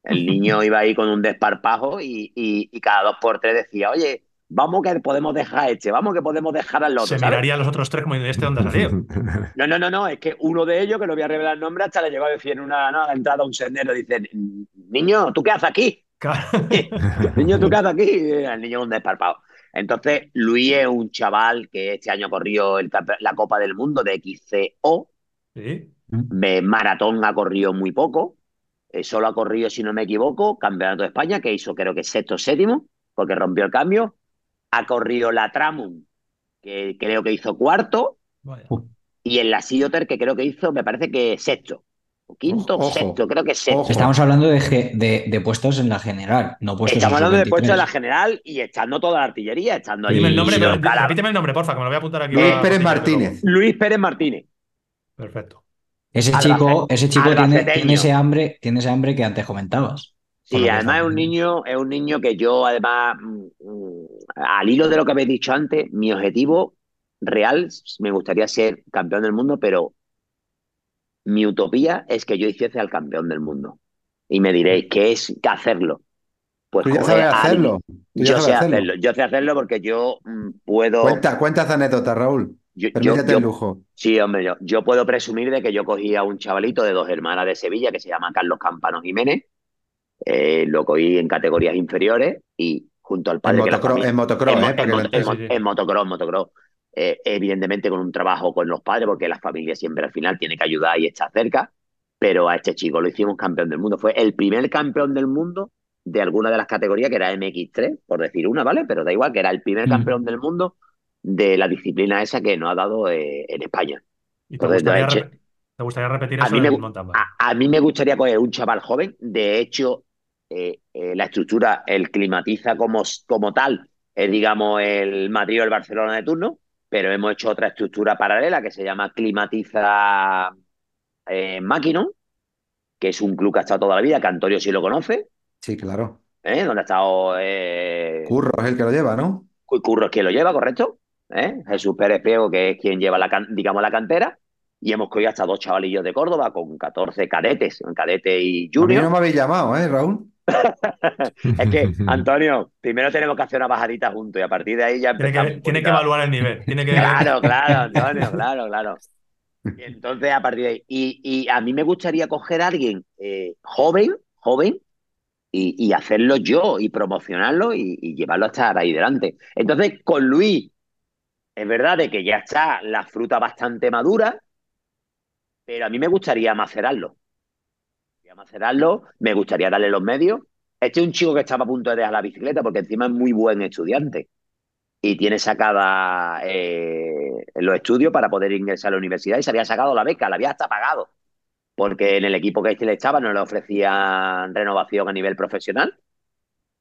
El niño [laughs] iba ahí con un desparpajo y, y- y cada dos por tres decía, oye, vamos que podemos dejar a este, vamos que podemos dejar al otro. Se ¿sabes? miraría a los otros tres como ¿de este dónde ha salido? [laughs] No, no, no, no, es que uno de ellos, que no voy a revelar el nombre, hasta le llegó a decir en una no, a la entrada a un sendero, dice, niño, ¿tú qué haces aquí? [laughs] Niño, ¿tú qué haces aquí? Y El niño un desparpado. Entonces, Luis es un chaval que este año corrió el la Copa del Mundo de XCO, Sí. de maratón ha corrido muy poco, eh, solo ha corrido, si no me equivoco, Campeonato de España, que hizo creo que sexto o séptimo, porque rompió el cambio. Ha corrido la Tramum, que creo que hizo cuarto, Vaya. y en la Sioter, que creo que hizo, me parece que sexto, o quinto, Ojo, sexto, creo que sexto. ojo. Estamos hablando de, de, de puestos en la general, no puestos Estamos en hablando de sub-23. puesto de la general y estando toda la artillería, estando. Dime el nombre, y pero- repíteme el nombre, porfa, que me lo voy a apuntar aquí. Luis para- Pérez Martínez. Luis Pérez Martínez. Perfecto. Ese Albacete- chico, ese chico tiene, tiene ese hambre, tiene ese hambre que antes comentabas. Sí, además es un niño, es un niño que yo, además, mm, mm, al hilo de lo que habéis dicho antes, mi objetivo real, me gustaría ser campeón del mundo, pero mi utopía es que yo hiciese al campeón del mundo. Y me diréis, ¿qué es que hacerlo? Pues Tú ya sabes hacerlo. alguien- Tú ya Yo sabes sé hacerlo. hacerlo, yo sé hacerlo porque yo mm, puedo. Cuenta, cuentas anécdotas, Raúl. Yo- yo- Permítete yo- el lujo. Sí, hombre, yo, yo puedo presumir de que yo cogí a un chavalito de dos hermanas de Sevilla que se llama Carlos Campano Jiménez. Eh, lo cogí en categorías inferiores y junto al padre motocross, en motocross, en, mo- ¿eh? En motocross, motocross. Eh, evidentemente con un trabajo con los padres, porque la familia siempre al final tiene que ayudar y estar cerca. Pero a este chico lo hicimos campeón del mundo. Fue el primer campeón del mundo de alguna de las categorías, que era MX3, por decir una, ¿vale? Pero da igual, que era el primer Mm. campeón del mundo de la disciplina esa que nos ha dado eh, en España. ¿Y te Entonces, gustaría, te gustaría repetir A eso mí en me? A, a mí me gustaría coger un chaval joven. De hecho, eh, eh, la estructura, el climatiza como, como tal, es digamos el Madrid o el Barcelona de turno, pero hemos hecho otra estructura paralela que se llama Climatiza eh, Máquino, que es un club que ha estado toda la vida, que Antonio sí lo conoce, Sí, claro. ¿eh? donde ha estado eh, Curro es el que lo lleva, ¿no? Cu- Curro es quien lo lleva, ¿correcto? ¿Eh? Jesús Pérez Priego, que es quien lleva la, can- digamos, la cantera. Y hemos cogido hasta dos chavalillos de Córdoba con 14 cadetes, un cadete y A mí junior. no me habéis llamado, ¿eh, Raúl? [laughs] Es que, [laughs] Antonio, primero tenemos que hacer una bajadita juntos y a partir de ahí ya Tiene que, tiene que a- evaluar el nivel. Tiene que, Claro, claro, Antonio, [laughs] claro, claro. Y entonces, a partir de ahí. Y, y a mí me gustaría coger a alguien eh, joven, joven, y, y hacerlo yo y promocionarlo y, y llevarlo hasta ahí delante. Entonces, con Luis, es verdad de que ya está la fruta bastante madura, pero a mí me gustaría macerarlo. Me gustaría macerarlo, me gustaría darle los medios. Este es un chico que estaba a punto de dejar la bicicleta porque encima es muy buen estudiante y tiene sacada eh, los estudios para poder ingresar a la universidad y se había sacado la beca, la había hasta pagado, porque en el equipo que este le estaba no le ofrecían renovación a nivel profesional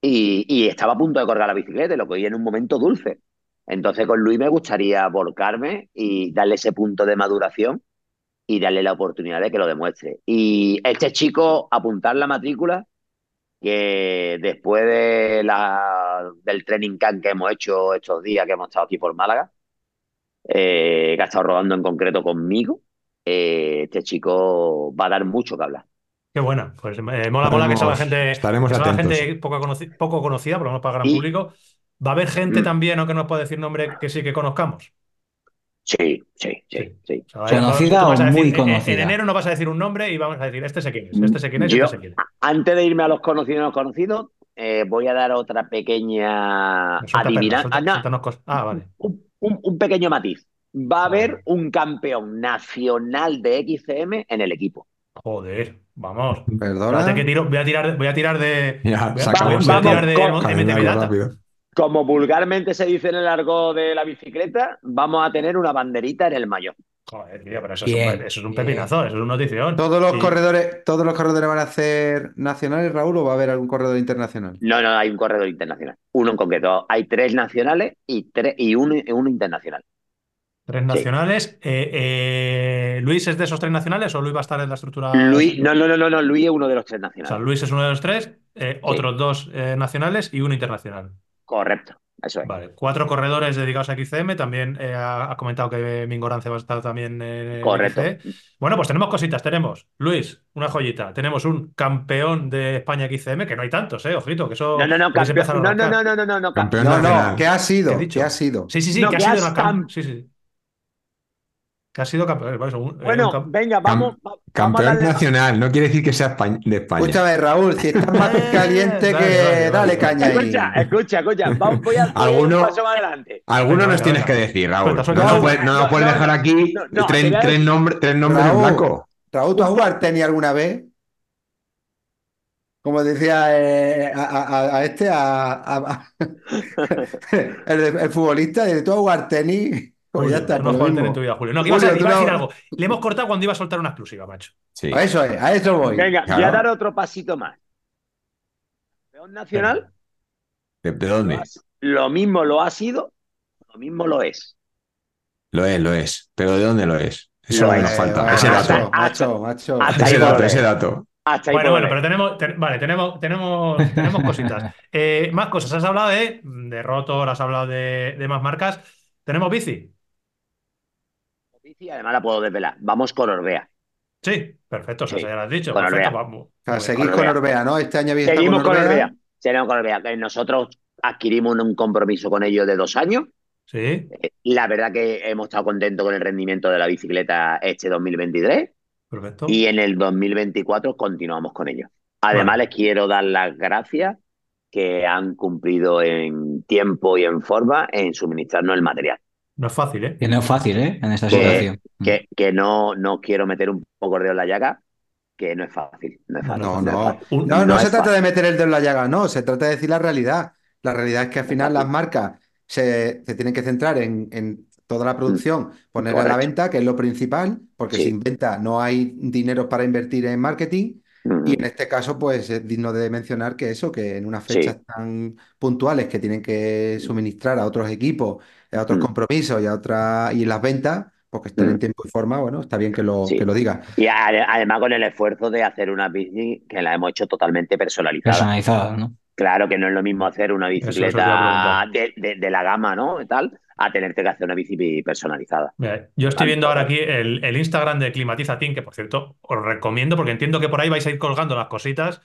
y, estaba a punto de colgar la bicicleta lo cogí en un momento dulce. Entonces con Luis me gustaría volcarme y darle ese punto de maduración y darle la oportunidad de que lo demuestre. Y este chico, apuntar la matrícula, que después de la, del training camp que hemos hecho estos días que hemos estado aquí por Málaga, eh, que ha estado rodando en concreto conmigo, eh, este chico va a dar mucho que hablar. Qué buena. Pues eh, mola, mola que sea la gente, estaremos que sea la atentos. gente poco, conoci- poco conocida, por lo menos para el gran Y- público. Va a haber gente Mm. también, aunque no nos puede decir nombre, que sí que conozcamos. Sí, sí, sí, Sí. O sea, ¿Conocida o decir, muy en- en- En conocida? enero no vas a decir un nombre y vamos a decir, este sé quién es, este sé quién es, Yo- este sé quién es. Antes de irme a los conocidos y no conocidos, eh, voy a dar otra pequeña adivinanza. Ah. Ah, vale. un, un- un pequeño matiz. va a haber un campeón nacional de XCM en el equipo. Joder, vamos. ¿Perdona? Que tiro, voy a tirar, voy a tirar de. Ya, voy a, voy a tirar de MTV Camina Data. rápido. Como vulgarmente se dice en el argot de la bicicleta, vamos a tener una banderita en el mayor. Joder, tío, pero eso es, un, eso es un bien. pepinazo, eso es un notición. ¿Todos los corredores, todos los corredores van a ser nacionales, Raúl, o va a haber algún corredor internacional? No, no, hay un corredor internacional. Uno en concreto. Hay tres nacionales y, tres, y uno, uno internacional. Tres nacionales. Eh, eh, ¿Luis es de esos tres nacionales o Luis va a estar en la estructura? Luis, no, no, no, no, no, Luis es uno de los tres O sea, nacionales. Luis es uno de los tres, eh, otros dos eh, nacionales y uno internacional. Correcto, eso es. Vale, cuatro corredores dedicados a XCM. También eh, ha, ha comentado que Mingorance va a estar también en Correcto. XC. Bueno, pues tenemos cositas. Tenemos, Luis, una joyita. Tenemos un campeón de España XCM, que no hay tantos, ¿eh? Ojito, que eso. No, no, no, campeón. No, no, no, no, no, no, no, Campeón No, no, ¿qué ha sido? ¿Qué ha sido? Sí, sí, sí, No, que ha sido has una cam- Sí, sí. Que ha sido campeón. eh, un Bueno, cam- venga, vamos. va- vamos a Campeón darle- nacional, no quiere decir que sea de España. Escúchame, Raúl, si estás más [laughs] caliente vale, que vale. dale caña ahí. Escucha, escucha, escucha. Vamos, voy a a Alguno- un paso más adelante. Alguno Venga, nos venga, tienes venga. que decir, Raúl. No, nos puedes, no No, puedes no, dejar aquí no, no, tres, a- tres nombres, tres nombres en Raúl. blanco. Raúl, ¿tú has jugado tenis alguna vez? Como decía eh, a, a- a este, a, a- a- [laughs] el, el futbolista, ¿tú has jugado tenis? Pues Julio, ya está, no lo en tu vida, Julio. No, que ibas a, iba a decir algo. Le hemos cortado cuando iba a soltar una exclusiva, macho. Sí. A eso es, a eso voy. Venga, voy a Claro. dar otro pasito más. Campeón nacional, ¿De, de dónde? lo mismo lo ha sido, lo mismo lo es. Lo es, lo es. Pero ¿de dónde lo es? Eso Lo es lo que es. nos falta. Ese dato. Macho, macho, Ese dato, ese dato. Hasta Bueno, bueno, pero tenemos, ten- vale, tenemos, tenemos, tenemos cositas. Eh, más cosas. Has hablado de, de Rotor, has hablado de, de más marcas. Tenemos bici. Y además la puedo desvelar. Vamos con Orbea. Sí, perfecto, eso Sí, ya lo has dicho. con Perfecto, Orbea. vamos. O sea, seguís con con Orbea. ¿no? Este año habéis Seguimos con con Orbea. Orbea. Seguimos con Orbea. Que Nosotros adquirimos un compromiso con ellos de dos años. Sí, Eh, La verdad que hemos estado contentos con el rendimiento de la bicicleta este 2023 perfecto. y en el 2024 continuamos con ellos. Además, les quiero dar las gracias que han cumplido en tiempo y en forma en suministrarnos el material. No es fácil, ¿eh? Que no es fácil, ¿eh? En esta Que- situación. Que, que no, no quiero meter un poco de dedo en la llaga, que no es fácil. No es fácil. No, no. fácil. No, no, No se trata fácil. de meter el dedo en la llaga, no, se trata de decir la realidad. La realidad es que al final las marcas se, se tienen que centrar en, en toda la producción, ponerla a la venta, que es lo principal, porque Sí. sin venta no hay dinero para invertir en marketing. Y en este caso, pues es digno de mencionar que eso, que en unas Sí. fechas tan puntuales que tienen que suministrar a otros equipos, a otros Mm. compromisos y a otras y las ventas, pues que estén en Mm. tiempo y forma, bueno, está bien que lo, Sí. que lo diga. Y ade- además con el esfuerzo de hacer una bici que la hemos hecho totalmente personalizada. Personalizado, ¿no? Claro que no es lo mismo hacer una Eso, eso te iba bicicleta de, de- de la gama, ¿no? Y tal, a tenerte que hacer una bici personalizada. Mira, yo estoy viendo ahora aquí el, el Instagram de Climatiza Team, que por cierto os recomiendo porque entiendo que por ahí vais a ir colgando las cositas.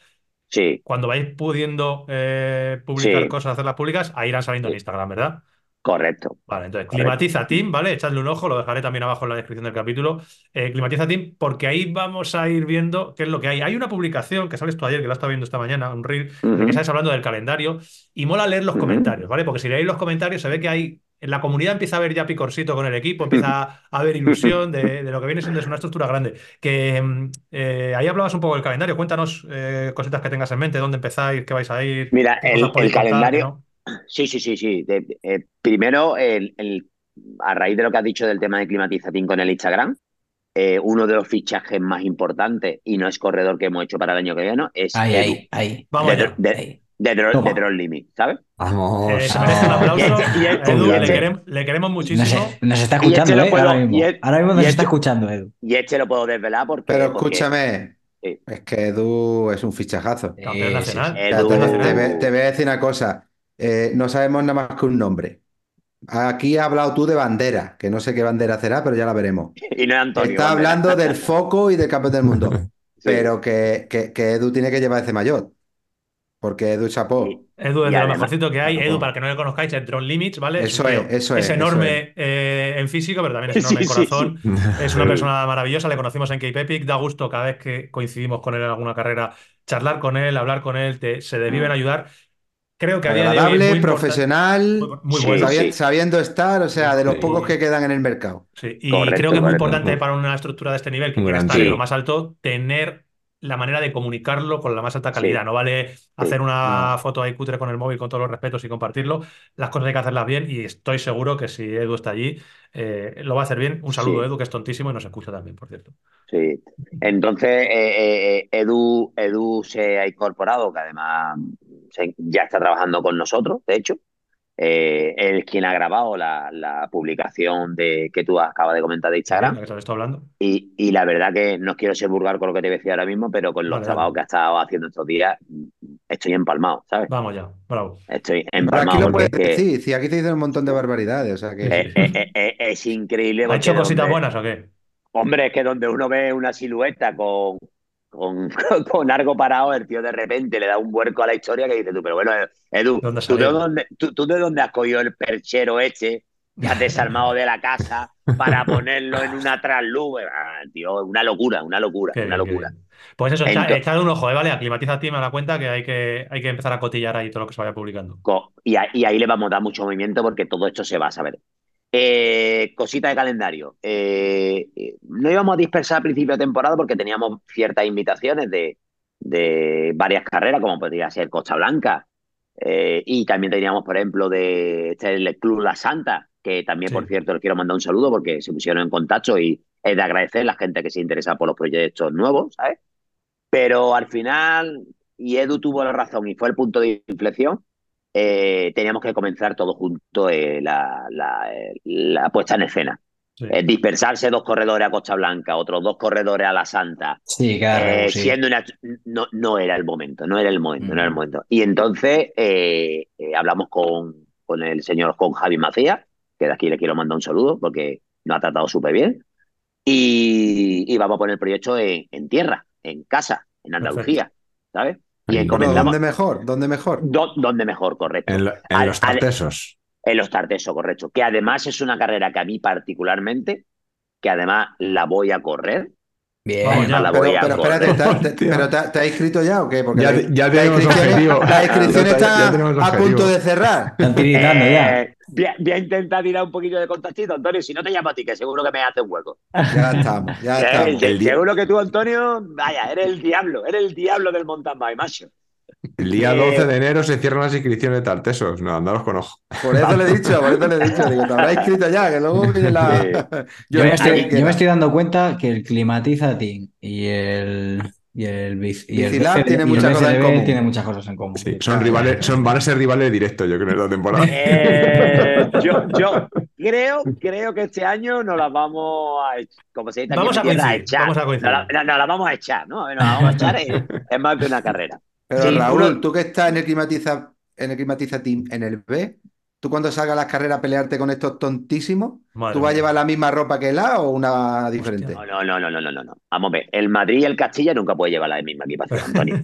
Sí, Cuando vais pudiendo eh, publicar Sí. cosas, hacerlas públicas, ahí irán saliendo en Sí. Instagram, ¿verdad? correcto. Vale, entonces Correcto. Climatiza Team, ¿vale? Echadle un ojo, lo dejaré también abajo en la descripción del capítulo. Eh, Climatiza Team, porque ahí vamos a ir viendo qué es lo que hay. Hay una publicación que sales tú ayer, que la estaba viendo esta mañana, un reel, en el que sales hablando del calendario, y mola leer los comentarios, ¿vale? Porque si leéis los comentarios se ve que hay. En la comunidad empieza a haber ya picorcito con el equipo, empieza a haber ilusión de, de lo que viene siendo es una estructura grande. Que mm, eh, ahí hablabas un poco del calendario. Cuéntanos eh, cositas que tengas en mente, dónde empezáis, qué vais a ir, Mira, el, contar, calendario, no. sí, sí, sí, sí. De- eh, primero, el, el- a raíz de lo que has dicho del tema de Climatizatín con el Instagram, eh, uno de los fichajes más importantes, y no es corredor que hemos hecho para el año que viene, es Ahí, Edu, ahí, ahí. Vamos de, allá. de, ahí. De, Toma. de Drone Limit, ¿sabes? Vamos. Eh, se merece un aplauso. Y este- y este- Edu, le, este- queremos, le queremos Nos, muchísimo. nos está este escuchando, ¿eh? puedo- Ahora mismo. y el- Ahora mismo nos está este- escuchando, Edu. Y este lo puedo desvelar porque. Pero escúchame, es que Edu es un fichajazo. Campeón nacional. Edu- te, voy a decir una cosa, eh, no sabemos nada más que un nombre. Aquí has hablado tú de bandera, que no sé qué bandera será, pero ya la veremos. [laughs] Y no es Antonio. Está Bandera. hablando del foco y del campeón del mundo, [laughs] Sí. pero que, que- que Edu tiene que llevar ese maillot, porque Edu chapó. Edu es de lo mejorcito que hay. Edu, para que no le conozcáis, es Drone Limits, ¿vale? Eso es, eso es, eso enorme eh, en físico, pero también es enorme Sí, en sí, corazón. Es una [laughs] persona maravillosa, le conocimos en Cape Epic, da gusto cada vez que coincidimos con él en alguna carrera, charlar con él, hablar con él, te- se desvive en ayudar. creo que a día de hoy es Agradable, muy profesional, Muy, muy Sí, bueno. sabi- sí. sabiendo estar, o sea, de los Sí. pocos que quedan en el mercado. Sí, y Correcto, creo que es muy correcto. importante para una estructura de este nivel que grande. estar en Sí. lo más alto, tener la manera de comunicarlo con la más alta Sí. calidad. No vale hacer una foto ahí cutre con el móvil con todos los respetos y compartirlo. Las cosas hay que hacerlas bien y estoy seguro que si Edu está allí, eh, lo va a hacer bien. Un saludo, Sí. Edu, que es tontísimo y nos escucha también, por cierto. Sí. Entonces, eh, eh, Edu, Edu se ha incorporado, que además ya está trabajando con nosotros, de hecho. Eh, él es quien ha grabado la, la publicación de, que tú acabas de comentar de Instagram. hablando. Y, y la verdad que no quiero ser vulgar con lo que te voy a decir ahora mismo, pero con los Vale, trabajos que ha estado haciendo estos días, estoy empalmado, ¿sabes? Vamos ya, bravo. Estoy Pero empalmado aquí lo porque puedes es que decir, sí, aquí te dicen un montón de barbaridades, o sea que... es, es- es- es- increíble. ¿Ha hecho cositas donde- buenas o qué? Hombre, es que donde uno ve una silueta con, con, [laughs] con algo parado, el tío de repente le da un vuelco a la historia que dices tú, pero bueno, Edu, ¿De dónde ha ¿tú de dónde, tú, tú de dónde has cogido el perchero este que has desarmado de la casa para [laughs] ponerlo en una trasluz? Ah, tío, una locura, una locura, Qué una bien, locura. Pues eso, echa- Ento- echad un ojo, ¿eh? ¿vale? Aclimatiza Team a la cuenta que hay que, hay que empezar a cotillar ahí todo lo que se vaya publicando. Y, a- y ahí le vamos a dar mucho movimiento porque todo esto se va a saber. Eh, cosita de calendario. Eh, no íbamos a dispersar a principio de temporada porque teníamos ciertas invitaciones de, de varias carreras, como podría ser Costa Blanca. Eh, y también teníamos, por ejemplo, de este, el Club La Santa, que también, Sí. por cierto, les quiero mandar un saludo porque se pusieron en contacto y es de agradecer a la gente que se interesa por los proyectos nuevos, ¿sabes? Pero al final, y Edu tuvo la razón y fue el punto de inflexión, eh, teníamos que comenzar todos juntos eh, la, la, eh, la puesta en escena. Sí. Eh, dispersarse dos corredores a Costa Blanca, otros dos corredores a La Santa, Sí, eh, sí. siendo una... No, no era el momento, no era el momento, no era el Mm. momento. Y entonces eh, eh, hablamos con, con el señor, con Javi Macías, que de aquí le quiero mandar un saludo porque nos ha tratado súper bien. Y, y vamos a poner el proyecto en, en tierra, en casa, en Andalucía, ¿sabes? Y encomendamos... ¿dónde mejor? ¿Dónde mejor? Do- ¿Dónde mejor, correcto? En, lo- en Al- los al- tartesos. En los Tartesos, correcto. Que además es una carrera que a mí particularmente, que además la voy a correr. Bien. Vamos ya. la Pero, voy a pero espérate, ¿te, te- pero te, te has inscrito ya o qué? Porque Ya, la- ya tenemos objetivo. [laughs] Ya están tenemos a punto de cerrar. Están tiritando ya. Eh, voy, a, voy a intentar tirar un poquito de contactito, Antonio. Si no te llamo a ti, que seguro que me hace un hueco. Ya estamos, ya Eh, estamos. El seguro que tú, Antonio, vaya, eres el diablo, eres el diablo del mountain bike, macho. El día Eh, 12 de enero se cierran las inscripciones de tartesos. No, andaros con ojo. Por eso le he dicho, por eso le he dicho. Digo, te habrás inscrito ya, que luego viene la. Sí. [laughs] Yo, me estoy, yo me estoy dando cuenta que el Climatiza Team y el, y el, Bic- y el tiene y el muchas cosas en común. tienen muchas cosas en común. Sí, son rivales, son, van a ser rivales directos, yo creo, en esta temporada. [laughs] Eh, yo, yo creo, creo que este año nos las vamos a, como se dice Vamos a coincidir, echar. vamos a coincidir. Nos la, no, nos la vamos a echar, ¿no? Nos la vamos a echar en, en más de una carrera. Pero Sí, Raúl, uno- tú que estás en el Climatiza, en el Climatiza Team en el B, tú cuando salgas a las carreras a pelearte con estos tontísimos, Madre ¿tú vas a llevar la misma ropa que él o una diferente? No, no, no, no, no, no, no. Vamos a ver, el Madrid y el Castilla nunca puede llevar la misma equipación, [laughs] Antonio,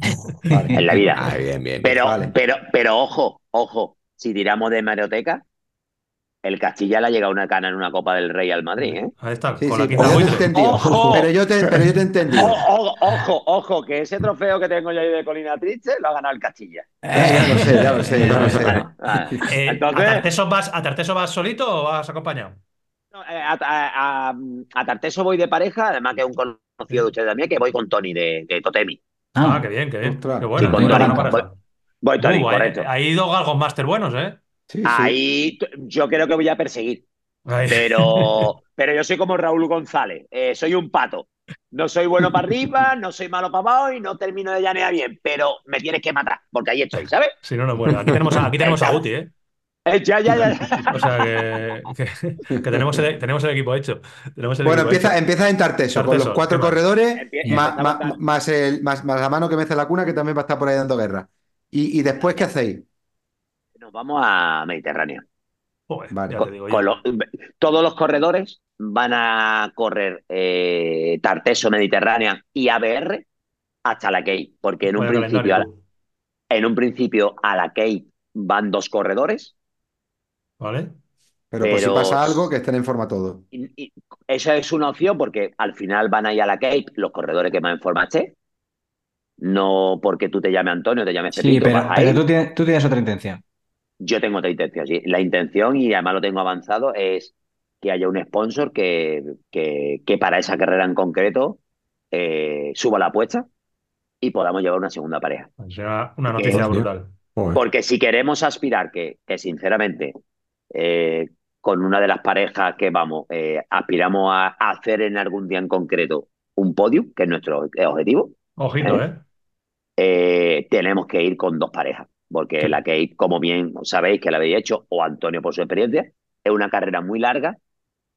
en la vida. Ah, bien, bien. bien. Pero, vale. pero, pero ojo, ojo, si tiramos de hemeroteca, el Castilla le ha llegado una cana en una Copa del Rey al Madrid, ¿eh? Ahí está, Sí, con sí, la pero yo te he buitre. entendido. ¡Ojo! Pero yo te, pero yo te he entendido. Ojo, ojo, ojo, que ese trofeo que tengo yo ahí de Colina Triste lo ha ganado el Castilla. Ya, ya lo sé, ya lo sé, ya lo sé. Eh, ¿a, Tartesos vas, ¿A Tartesos vas solito o vas acompañado? no, eh, a, a- a- a Tarteso voy de pareja, además que es un conocido de ustedes también, que voy con Tony de, de Totemi. Ah, Ah, qué bien, qué bien. Ostras. Qué bueno. Sí, con Tony, pareja. Voy Tony, Uh, hay, correcto. hay dos galgos máster buenos, ¿eh? Sí, sí. Ahí yo creo que voy a perseguir. Pero, [laughs] pero yo soy como Raúl González, eh, soy un pato. No soy bueno para arriba, [laughs] no soy malo para abajo y no termino de llanear bien, pero me tienes que matar, porque ahí estoy, ¿sabes? Si no, no muero. Aquí tenemos a, aquí tenemos a Guti, ¿eh? Eh, ya, ya, ya. [laughs] O sea que, que- que tenemos, el, tenemos el equipo hecho. Tenemos el Bueno, equipo empieza, hecho. empieza en Tarteso, con los cuatro corredores, más, empezamos más- tal. más el, más, más la mano que mece la cuna, que también va a estar por ahí dando guerra. ¿Y, y después qué hacéis? Nos vamos a Mediterráneo. Joder, Vale. ya te Con- digo con yo. los- todos los corredores van a correr eh, Tarteso Mediterránea y ABR hasta la Cape, porque en un, principio a la, en un principio a la Cape van dos corredores. ¿Vale? Pero, por si pasa algo, que estén en forma todos. Y, y esa es una opción porque al final van a ir a la Cape los corredores que más en forma esté. No porque tú te llames Antonio, te llames Sí, Pepito, pero, pero tú tienes, tú tienes otra intención. Yo tengo otra intención, sí. La intención, y además lo tengo avanzado, es que haya un sponsor que, que, que para esa carrera en concreto eh, suba la apuesta y podamos llevar una segunda pareja. Será una Que- noticia Hostia. brutal. Porque si queremos aspirar, que, que sinceramente, eh, con una de las parejas que vamos, eh, aspiramos a, a hacer en algún día en concreto un podio, que es nuestro objetivo, Ojito, ¿Eh? ¿eh? eh, tenemos que ir con dos parejas. Porque Sí. la Kate, como bien sabéis que la habéis hecho, o Antonio por su experiencia, es una carrera muy larga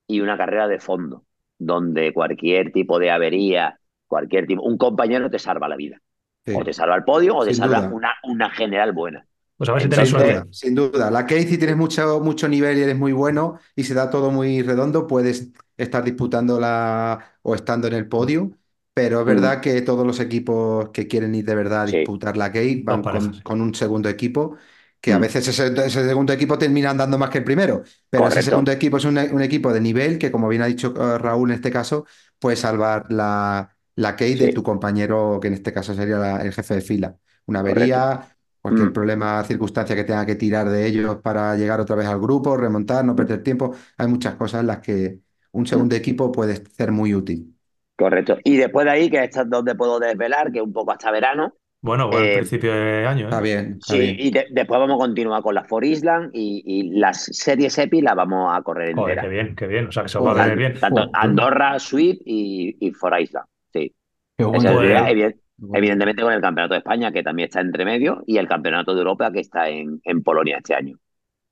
y una carrera de fondo, donde cualquier tipo de avería, cualquier tipo, un compañero te salva la vida. Sí. O te salva el podio o te Sin salva una, una general buena. Pues a ver si tenéis Sin suerte. duda, sin duda. La Casey tienes mucho, mucho nivel y eres muy bueno y se da todo muy redondo, puedes estar disputándola o estando en el podio, pero es verdad que todos los equipos que quieren ir de verdad a Mm. Sí. disputar la Casey van con, un segundo equipo, que a Mm. veces ese, ese segundo equipo termina andando más que el primero, pero ese Correcto. segundo equipo es un, un equipo de nivel que, como bien ha dicho eh, Raúl en este caso, puede salvar la, la Casey de tu compañero, que en este caso sería la- el jefe de fila. Una avería, cualquier Mm. problema, circunstancia que tenga que tirar de ellos para llegar otra vez al grupo, remontar, no perder tiempo. Hay muchas cosas en las que un segundo equipo puede ser muy útil. Correcto. Y después de ahí, que esta es donde puedo desvelar, que un poco hasta verano. Bueno, buen Eh, principio de año, ¿eh? Está bien, está Sí, bien. y de- después vamos a continuar con la For Island y, y las series EPI las vamos a correr Joder, enteras. qué bien, qué bien. O sea, que se va a venir bien. Tanto. Andorra, Sweet y, y For Island. Sí. Qué bueno. es Bueno. evidentemente con el Campeonato de España, que también está entre medio, y el Campeonato de Europa, que está en, en Polonia este año.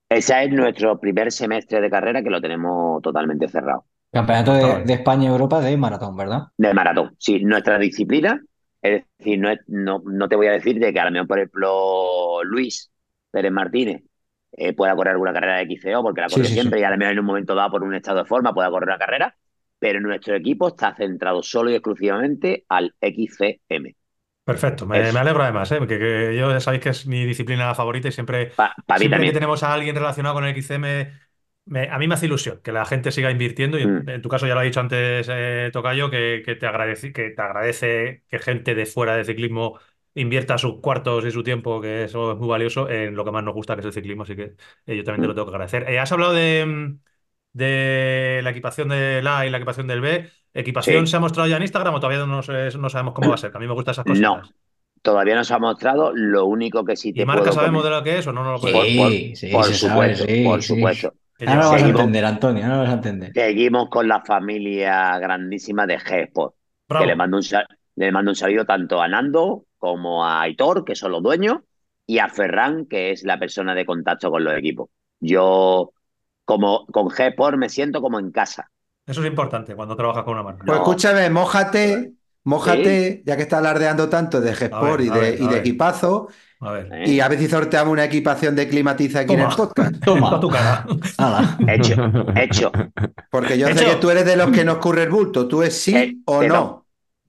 Ese es nuestro primer semestre de carrera que lo tenemos totalmente cerrado. Campeonato de, España y Europa de maratón, ¿verdad? De maratón. Sí, nuestra disciplina, es decir, no, es- no, no te voy a decir de que a lo mejor, por ejemplo, Luis Pérez Martínez eh, pueda correr alguna carrera de XCO, porque la corre sí, siempre sí. y a lo mejor en un momento dado por un estado de forma pueda correr una carrera, pero nuestro equipo está centrado solo y exclusivamente al XCM. Perfecto, me, me alegro además, ¿eh? que, que yo ya sabéis que es mi disciplina favorita y siempre, Para mí siempre que tenemos a alguien relacionado con el XCM, me- a mí me hace ilusión que la gente siga invirtiendo y en, Mm. en tu caso ya lo ha dicho antes eh, Tocayo, que, que te agradece, que te agradece que gente de fuera de ciclismo invierta sus cuartos y su tiempo, que eso es muy valioso, en lo que más nos gusta, que es el ciclismo, así que eh, yo también te lo Mm. tengo que agradecer. Eh, has hablado de, de la equipación del A y la equipación del B. ¿Equipación Sí. se ha mostrado ya en Instagram o todavía no, no sabemos cómo va a ser? Que a mí me gustan esas No, cositas. todavía no se ha mostrado. Lo único que sí ¿Y te marca puedo sabemos de lo que es o no nos lo Sí, podemos Por, por- sí, por sabe, supuesto, sí, por sí. supuesto. Ahora lo lleva- vas a entender, Antonio, ahora lo vas a entender. Seguimos con la familia grandísima de G-Sport. Que le mando un, sal- le mando un saludo tanto a Nando como a Aitor, que son los dueños, y a Ferran, que es la persona de contacto con los equipos. Yo, como con G-Sport, me siento como en casa. Eso es importante cuando trabajas con una marca. Pues No. escúchame, mójate, mójate, ya que está alardeando tanto de ver, y de, y a de equipazo, A ver. y a ver si sorteamos una equipación de climatiza aquí en el Toma. podcast. [laughs] Toma. Tu cara. Hala. Hecho, hecho. Porque yo sé que tú eres de los que nos curre el bulto. ¿Tú es sí Eh, o te no? tomo.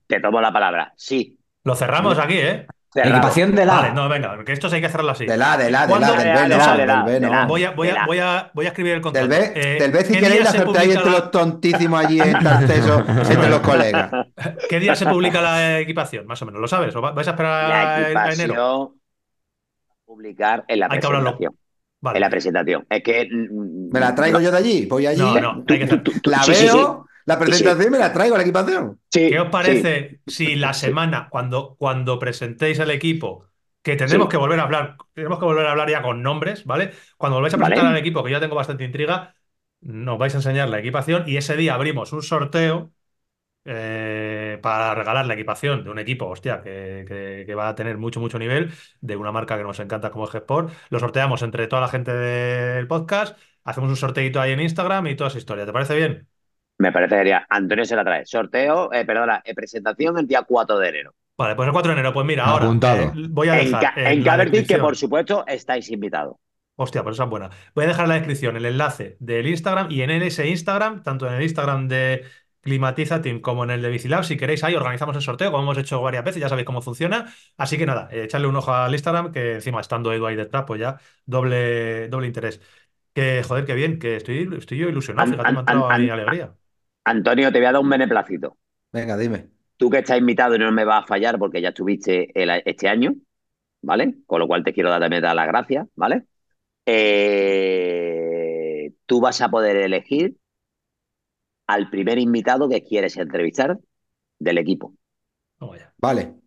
Te tomo la palabra. Sí. Lo cerramos aquí, ¿eh? Cerrado. Equipación de la. Vale, no, venga, que esto sí hay que cerrarlo así. De la, de la, de la, del De B la, de no, la, de del la, B de no. Voy a, voy, a, voy, a, voy a escribir el contrato. Del B, Eh, del B si ¿qué queréis día la se sorteáis publica entre la- los tontísimos allí en [laughs] Tarteso, entre los colegas. [laughs] ¿Qué día se publica la equipación? Más o menos, ¿lo sabes? ¿O va- vais a esperar La a, a enero? equipación publicar en la Hay que hablarlo. presentación. Vale. En la presentación. Es que. mm, ¿Me la traigo yo de allí? Voy allí, No, no, hay que [laughs] la Sí, sí, veo, la presentación me la traigo, la equipación. Sí, ¿Qué os sí. parece si la semana, cuando, cuando presentéis el equipo, que tenemos Sí. que volver a hablar, tenemos que volver a hablar ya con nombres, ¿vale? Cuando volváis a Vale. presentar al equipo, que yo ya tengo bastante intriga, nos vais a enseñar la equipación y ese día abrimos un sorteo eh, para regalar la equipación de un equipo, hostia, que, que- que va a tener mucho, mucho nivel, de una marca que nos encanta como es G-Sport. Lo sorteamos entre toda la gente del podcast, hacemos un sorteito ahí en Instagram y toda esa historia. ¿Te parece bien? Me parece genial. Antonio se la trae. Sorteo, eh, perdona, eh, presentación el día 4 de enero. Vale, pues el 4 de enero, pues mira, ahora Apuntado. eh, voy a En, dejar Ca- en Cavertip, que por supuesto estáis invitados. Hostia, pues esa es buena. Voy a dejar en la descripción el enlace del Instagram y en ese Instagram, tanto en el Instagram de Climatiza Team como en el de Bicilab, si queréis ahí organizamos el sorteo, como hemos hecho varias veces, ya sabéis cómo funciona. Así que nada, eh, echarle un ojo al Instagram, que encima estando Edu ahí detrás, pues ya doble, doble interés. Que joder, qué bien, que estoy, estoy yo ilusionado, fíjate, me ha entrado a mi alegría. Antonio, te voy a dar un beneplácito. Venga, dime. tú que estás invitado y no me vas a fallar porque ya estuviste el- este año, ¿vale? Con lo cual te quiero dar también dar las gracias, ¿vale? Eh, tú vas a poder elegir al primer invitado que quieres entrevistar del equipo. Allá. Vale.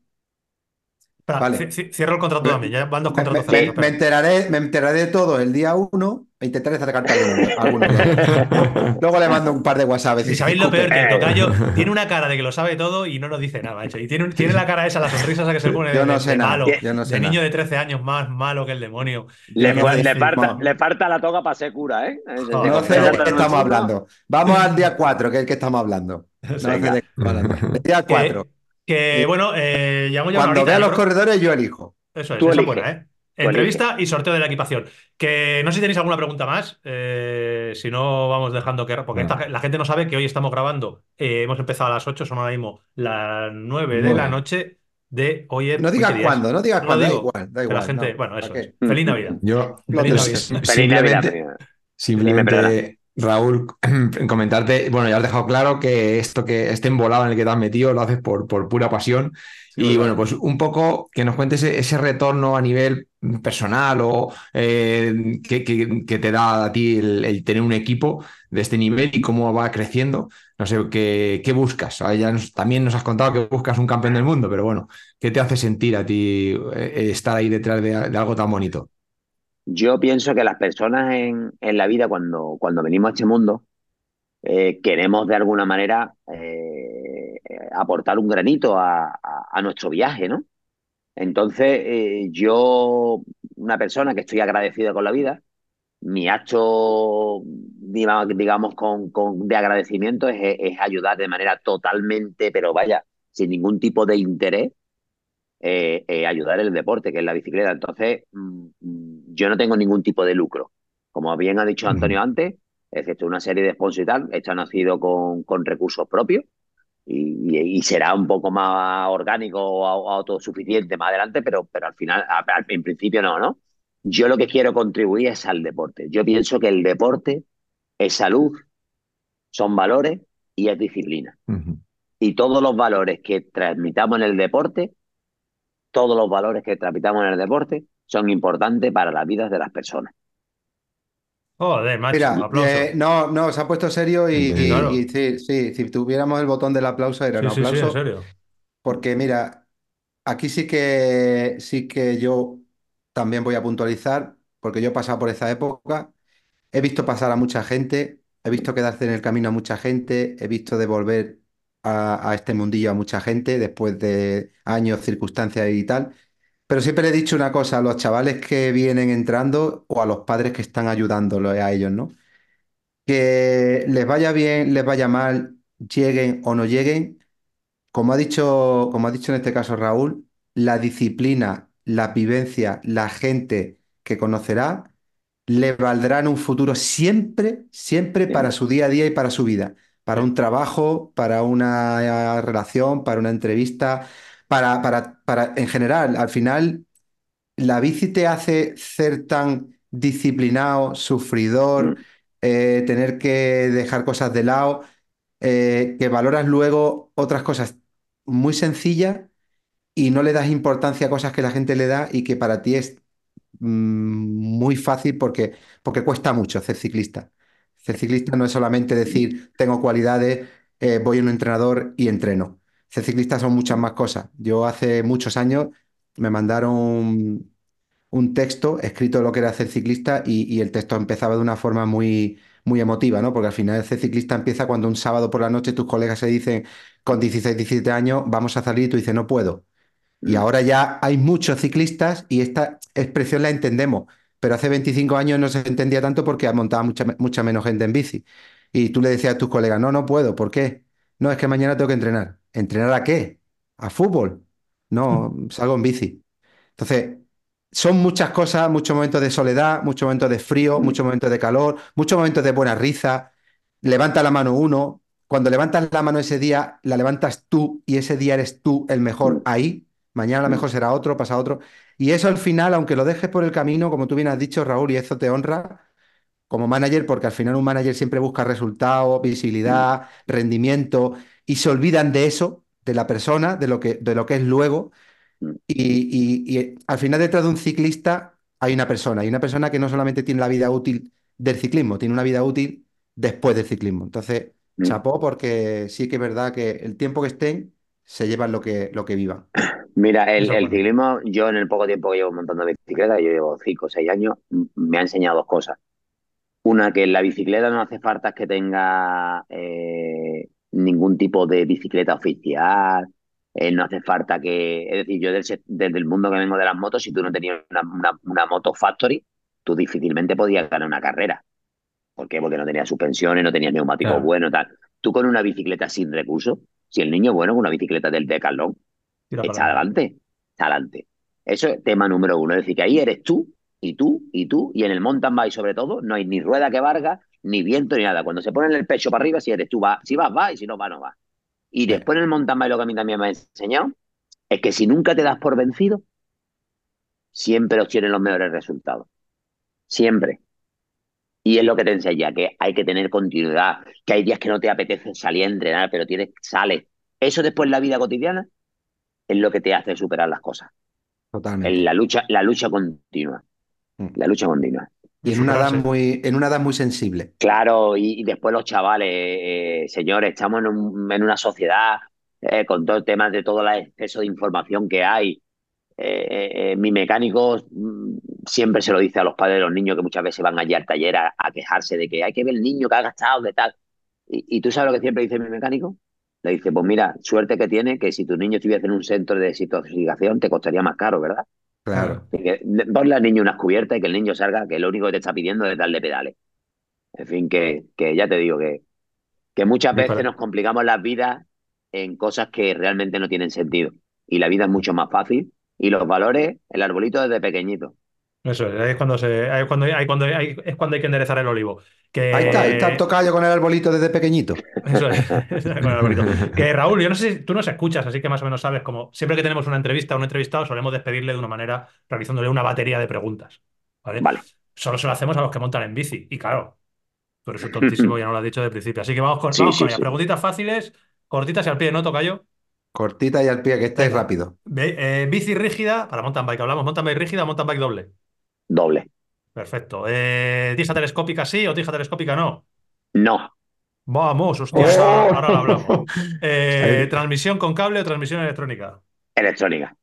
Espera, Vale. cierro el contrato Me- también, ya van dos Me, contratos me- cerrados. me espera. enteraré, me enteraré de todo el día uno e intentaré sacar [laughs] alguno. alguno ya. Luego le mando un par de WhatsApp. Si sabéis lo peor, que el Eh. tocayo [laughs] tiene una cara de que lo sabe todo y no nos dice nada, macho. Y tiene, un- tiene la cara esa, la sonrisa esa que se pone Yo de, no de- sé de nada. malo, Yo no sé de niño nada. de 13 años más malo que el demonio. Le, Yo no fa- sé le decir- falta, no. le falta la toga para ser cura, ¿eh? No sé de qué estamos hablando. Vamos al día 4, que es el que estamos hablando. [laughs] No sé Venga. de qué estamos hablando. El día 4. Que Sí. bueno, eh, ya Cuando vea los corredores, yo elijo. Eso es, Tú esa es eliges. buena, ¿eh? Entrevista y sorteo de la equipación. Que no sé si tenéis alguna pregunta más. eh, si no, vamos dejando que. Porque esta- la gente no sabe que hoy estamos grabando. eh, hemos empezado a las 8, son ahora mismo las 9 de la noche de hoy. No digas cuándo, no digas No cuándo, da igual, da que igual. la gente, no, bueno, ¿para eso es. Feliz Navidad. Yo, Feliz Navidad. simplemente, [laughs] Feliz Navidad. simplemente, Raúl, [clears throat] comentarte, bueno, ya has dejado claro que esto que este embolado en el que te has metido lo haces por, por pura pasión. Sí, y bueno, pues un poco que nos cuentes ese, ese retorno a nivel personal o eh, que, que- que te da a ti el, el tener un equipo de este nivel y cómo va creciendo. No sé, ¿qué, qué buscas? Ah, ya nos- también nos has contado que buscas un campeón del mundo, pero bueno, ¿qué te hace sentir a ti eh, estar ahí detrás de, de algo tan bonito? Yo pienso que las personas en, en la vida, cuando, cuando venimos a este mundo, eh, queremos de alguna manera eh, aportar un granito a, a- nuestro viaje, ¿no? Entonces, eh, yo, una persona que estoy agradecida con la vida, mi acto, digamos, con, con- de agradecimiento es ayudar de manera totalmente, pero vaya, sin ningún tipo de interés, eh, eh, ayudar el deporte, que es la bicicleta. Entonces, mm, mm, yo no tengo ningún tipo de lucro. Como bien ha dicho Antonio antes, excepto una serie de sponsors y tal, esto ha nacido con, con recursos propios y, y- y será un poco más orgánico o au- autosuficiente más adelante, pero, pero al final, a- a- en principio no, ¿no? Yo lo que quiero contribuir es al deporte. Yo pienso que el deporte es salud, son valores y es disciplina. Y todos los valores que transmitamos en el deporte, todos los valores que transmitamos en el deporte son importantes para las vidas de las personas. Joder, macho, Mira, aplauso. eh, no, no, se ha puesto serio y, Sí, y- claro. y sí, sí, si tuviéramos el botón del aplauso era Sí, un sí, sí, aplauso. en serio. Porque mira, aquí sí que sí que yo también voy a puntualizar, porque yo he pasado por esa época, he visto pasar a mucha gente, he visto quedarse en el camino a mucha gente, he visto devolver a, a este mundillo a mucha gente después de años, circunstancias y tal. Pero siempre le he dicho una cosa a los chavales que vienen entrando o a los padres que están ayudándolos a ellos, ¿no? Que les vaya bien, les vaya mal, lleguen o no lleguen como ha dicho, como ha dicho en este caso Raúl, la disciplina, la vivencia, la gente que conocerá, le valdrá en un futuro siempre, siempre para su día a día y para su vida, para un trabajo, para una relación, para una entrevista, para, para, para, en general, al final, la bici te hace ser tan disciplinado, sufridor, Mm. eh, tener que dejar cosas de lado eh, que valoras luego otras cosas muy sencillas y no le das importancia a cosas que la gente le da y que para ti es mm, muy fácil porque, porque cuesta mucho ser ciclista. Ser ciclista no es solamente decir, tengo cualidades, eh, voy a un entrenador y entreno. Ser ciclista son muchas más cosas. Yo hace muchos años me mandaron un texto escrito de lo que era ser ciclista y, y el texto empezaba de una forma muy, muy emotiva, ¿no? Porque al final ser ciclista empieza cuando un sábado por la noche tus colegas se dicen con 16, 17 años, vamos a salir y tú dices, no puedo. Y Mm. ahora ya hay muchos ciclistas y esta expresión la entendemos, pero hace 25 años no se entendía tanto porque montaba mucha, mucha menos gente en bici. Y tú le decías a tus colegas, no, no puedo, ¿por qué? No, es que mañana tengo que entrenar. ¿Entrenar a qué? ¿A fútbol? No, salgo en bici. Entonces, son muchas cosas, muchos momentos de soledad, muchos momentos de frío, muchos momentos de calor, muchos momentos de buena risa. Levanta la mano uno. Cuando levantas la mano ese día, la levantas tú y ese día eres tú el mejor ahí. Mañana a lo mejor será otro, pasa otro. Y eso al final, aunque lo dejes por el camino, como tú bien has dicho, Raúl, y eso te honra como manager, porque al final un manager siempre busca resultados, visibilidad, rendimiento, y se olvidan de eso de la persona, de lo que, de lo que es luego. Mm. Y, y- y al final detrás de un ciclista hay una persona, hay una persona que no solamente tiene la vida útil del ciclismo, tiene una vida útil después del ciclismo. Entonces, Mm. chapó porque sí que es verdad que el tiempo que estén se llevan lo que, lo que vivan. Mira, el, el ciclismo, yo en el poco tiempo que llevo montando bicicleta, yo llevo 5 o 6 años, me ha enseñado dos cosas. Una, que en la bicicleta no hace falta que tenga eh, ningún tipo de bicicleta oficial, eh, no hace falta que, es decir, yo desde el mundo que vengo de las motos, si tú no tenías una, una- una moto factory, tú difícilmente podías ganar una carrera. ¿Por qué? Porque no tenías suspensiones, no tenías neumáticos Claro. buenos, tal. Tú con una bicicleta sin recursos, si el niño es bueno con una bicicleta del Decathlon, Tira echa adelante. echa adelante. Eso es tema número uno. Es decir, que ahí eres tú, y tú, y tú, y en el mountain bike sobre todo, no hay ni rueda que valga, ni viento, ni nada. Cuando se pone el pecho para arriba, si eres tú, va, si vas, va, y si no va, no va. Y después en el mountain bike lo que a mí también me ha enseñado es que si nunca te das por vencido, siempre obtienes los mejores resultados. Siempre. Y es lo que te enseña, que hay que tener continuidad, que hay días que no te apetece salir a entrenar, pero tienes, sales. Eso después en la vida cotidiana es lo que te hace superar las cosas. Totalmente. En la lucha, la lucha continua. Mm. La lucha continua. Y en una edad muy, en una edad muy sensible. Claro, y, y después los chavales, eh, señores, estamos en, un- en una sociedad eh, con todo el tema de todo el exceso de información que hay. Eh, eh, mi mecánico mm, siempre se lo dice a los padres de los niños que muchas veces van allí al taller a, a quejarse de que hay que ver el niño que ha gastado, de tal. Y, y tú sabes lo que siempre dice mi mecánico. Le dice, pues mira, suerte que tiene que si tu niño estuviese en un centro de desintoxicación te costaría más caro, ¿verdad? Claro. Ponle al niño unas cubiertas y que el niño salga, que lo único que te está pidiendo es darle pedales. En fin, que, que ya te digo que, que muchas veces nos complicamos las vidas en cosas que realmente no tienen sentido. Y la vida es mucho más fácil. Y los valores, el arbolito desde pequeñito. Eso es, ahí es cuando se, ahí es cuando, ahí cuando hay, es cuando hay que enderezar el olivo. Que, Ahí está, ahí está el tocayo con el arbolito desde pequeñito. Eso es, [laughs] con el arbolito. [laughs] Que Raúl, yo no sé si tú nos escuchas, así que más o menos sabes como siempre que tenemos una entrevista o un entrevistado solemos despedirle de una manera realizándole una batería de preguntas. ¿vale? Vale. Solo se lo hacemos a los que montan en bici. Y claro, tú eres un tontísimo, ya no lo has dicho de principio. Así que vamos con, Sí, vamos sí, con ellas. sí. Preguntitas fáciles, cortitas y al pie, ¿no, Tocayo? Cortita y al pie, que estáis Venga. rápido. Eh, bici rígida, para mountain bike hablamos, mountain bike rígida, mountain bike doble. Doble. Perfecto. Eh, ¿tija telescópica sí o tija telescópica no? No. Vamos, hostia, ¡Oh! ahora, ahora lo hablamos. [laughs] Eh. ¿transmisión con cable o transmisión electrónica? Electrónica.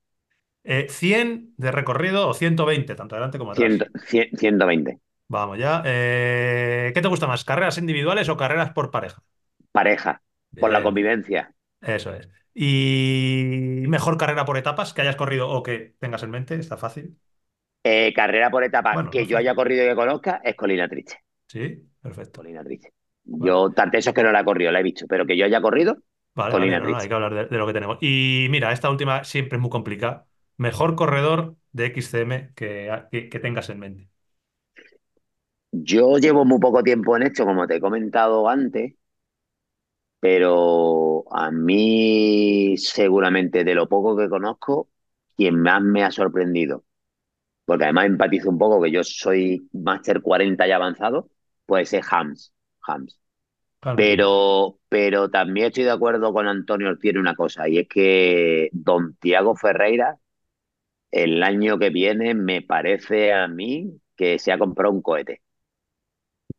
Eh, 100 de recorrido o 120, tanto adelante como atrás. 100, 100, 120. Vamos ya. Eh, ¿qué te gusta más, carreras individuales o carreras por pareja? Pareja. Por la convivencia. Eso es. ¿Y mejor carrera por etapas que hayas corrido o que tengas en mente? Está fácil. Eh, carrera por etapa Bueno, que yo haya corrido y que conozca es Colina Triste. Sí, perfecto. Colina Triste. Yo, tanto eso es que no la he corrido, la he visto, pero que yo haya corrido, Vale, Colina vale, no, no, Triste. hay que hablar de, de lo que tenemos. Y mira, esta última siempre es muy complicada. Mejor corredor de XCM que, que- que tengas en mente. Yo llevo muy poco tiempo en esto, como te he comentado antes, pero a mí seguramente de lo poco que conozco, quien más me ha sorprendido, porque además empatizo un poco, que yo soy máster 40 y avanzado, pues es Hams. Hams. Pero, pero también estoy de acuerdo con Antonio Ortiz en una cosa, y es que Don Tiago Ferreira, el año que viene, me parece a mí que se ha comprado un cohete.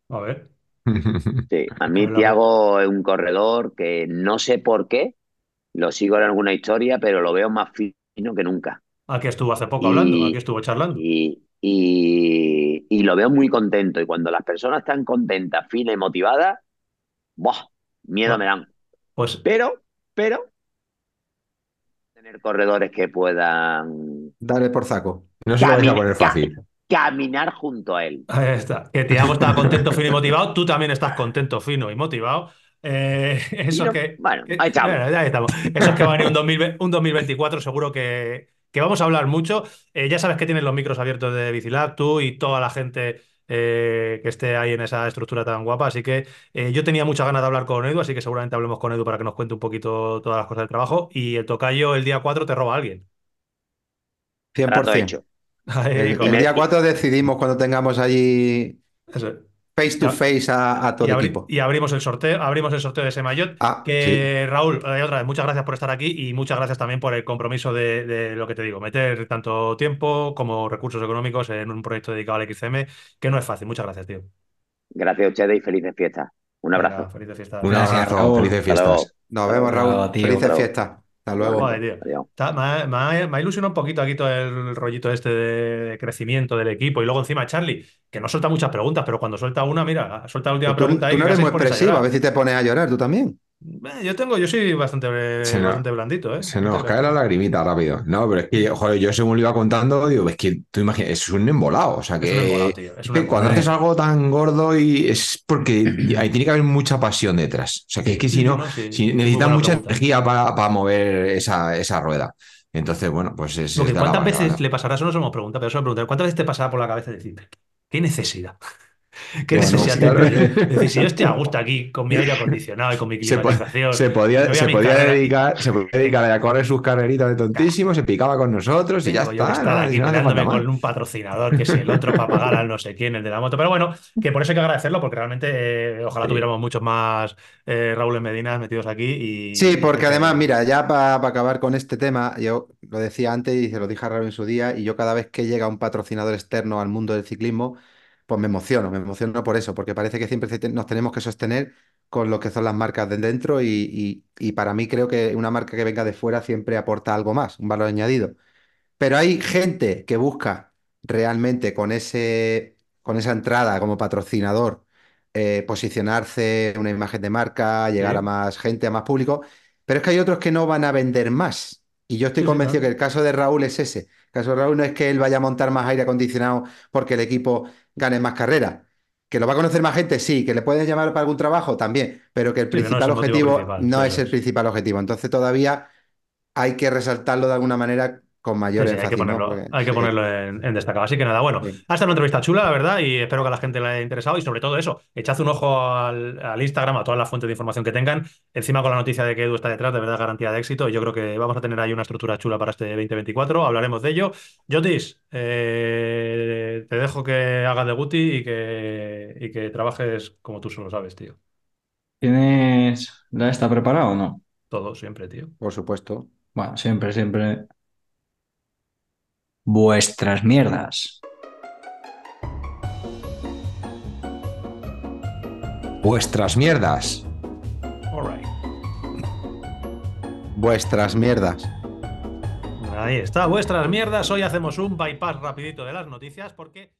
A ver. [laughs] Sí, a mí Tiago es un corredor que no sé por qué, lo sigo en alguna historia, pero lo veo más fino que nunca. Aquí estuvo hace poco Y- hablando, aquí estuvo charlando. Y, y, y lo veo muy contento. Y cuando las personas están contentas, finas y motivadas, ¡buah! Miedo Ah. me dan. Pues Pero, pero, tener corredores que puedan Dale por saco. No se lo vais a poner fácil. caminar junto a él. ahí está. Que Tiago está contento, fino y motivado. Tú también estás contento, fino y motivado. Eh, [laughs] eso Mira, que. bueno, ahí estamos. bueno, ahí estamos. Eso es que va a venir un, 2020 un 2024, seguro que, que vamos a hablar mucho. Eh, ya sabes que tienes los micros abiertos de Bicilab, tú y toda la gente eh, que esté ahí en esa estructura tan guapa. Así que eh, yo tenía muchas ganas de hablar con Edu, así que seguramente hablemos con Edu para que nos cuente un poquito todas las cosas del trabajo. Y el tocayo el día 4 te roba a alguien. Trato 100%. hecho. [laughs] Ahí, El, día 4 decidimos cuando tengamos allí eso es. Face to face a, a todo Y, equipo. y abrimos el sorteo, abrimos el sorteo de ese maillot. Ah, Que Raúl, eh, otra vez, muchas gracias por estar aquí y muchas gracias también por el compromiso de, de lo que te digo, meter tanto tiempo como recursos económicos en un proyecto dedicado al XCM, que no es fácil. Muchas gracias, tío. Gracias a ustedes y felices fiestas. Un Venga, abrazo. felices fiestas. Un abrazo, Raúl. felices fiestas. Nos vemos, Raúl. Felices fiestas. Hasta luego. Joder, tío. Adiós. Está- me, ha, me ha- me ha ilusionado un poquito aquí todo el rollito este de crecimiento del equipo y luego encima Charlie, que no suelta muchas preguntas, pero cuando suelta una, mira, suelta la última Tú, pregunta ahí tú no eres muy a expresivo, a si te pones a llorar tú también. Eh, Yo tengo, yo soy bastante, Se nos- bastante blandito, ¿eh? Se nos cae la lagrimita rápido. No, pero es que, joder, yo según lo iba contando, digo, es que tú imaginas, es un embolado. O sea Es que, un embolado, tío, es es un que embolado. cuando haces algo tan gordo y es porque ahí tiene que haber mucha pasión detrás. O sea que es que si no, sí, si muy necesitas buena mucha pregunta. energía para, para mover esa, esa rueda. Entonces, bueno, pues es. De ¿Cuántas veces verdad. le pasará? Eso no se me pregunta, pero eso me preguntaré. ¿Cuántas veces te pasará por la cabeza decir, qué necesidad? ¿Qué Bueno, necesidad claro. Decir, si yo estoy a gusto aquí con mi aire acondicionado y con mi Se, po- climatización, se podía, se podía dedicar, se podía dedicar a correr sus carreritas de tontísimo, se picaba con nosotros y ya Tengo yo está. estar no, aquí no con un patrocinador, que es el otro para pagar al no sé quién, el de la moto. Pero bueno, que por eso hay que agradecerlo, porque realmente eh, ojalá Sí. tuviéramos muchos más eh, Raúl Medinas metidos aquí. Y, Sí, porque además, mira, ya para acabar con este tema, yo lo decía antes y se lo dije a Raúl en su día, y yo cada vez que llega un patrocinador externo al mundo del ciclismo, pues me emociono, me emociono por eso, porque parece que siempre nos tenemos que sostener con lo que son las marcas de dentro y, y- y para mí creo que una marca que venga de fuera siempre aporta algo más, un valor añadido. Pero hay gente que busca realmente con ese, con esa entrada como patrocinador eh, posicionarse, una imagen de marca, llegar Sí. a más gente, a más público. Pero es que hay otros que no van a vender más. Y yo estoy Sí, sí, convencido que el caso de Raúl es ese. El caso de Raúl no es que él vaya a montar más aire acondicionado porque el equipo gane más carreras. Que lo va a conocer más gente, sí. Que le pueden llamar para algún trabajo, también. Pero que el pero principal objetivo no es el principal objetivo. Entonces todavía hay que resaltarlo de alguna manera con mayor Sí, sí, hay que ponerlo, Porque- hay que sí. ponerlo en, en destacado. Así que nada, bueno, Sí. ha estado una entrevista chula, la verdad, y espero que a la gente le haya interesado. Y sobre todo eso, echad un ojo al, al Instagram, a todas las fuentes de información que tengan. Encima con la noticia de que Edu está detrás, de verdad, garantía de éxito. Y yo creo que vamos a tener ahí una estructura chula para este 2024. Hablaremos de ello. Jotis, eh, te dejo que hagas de Guti y que, y que trabajes como tú solo sabes, tío. ¿Tienes la esta preparada o no? Todo, siempre, tío. Por supuesto. Bueno, siempre, siempre. Vuestras mierdas. Vuestras mierdas. All right. Vuestras mierdas. Ahí está, vuestras mierdas. Hoy hacemos un bypass rapidito de las noticias porque...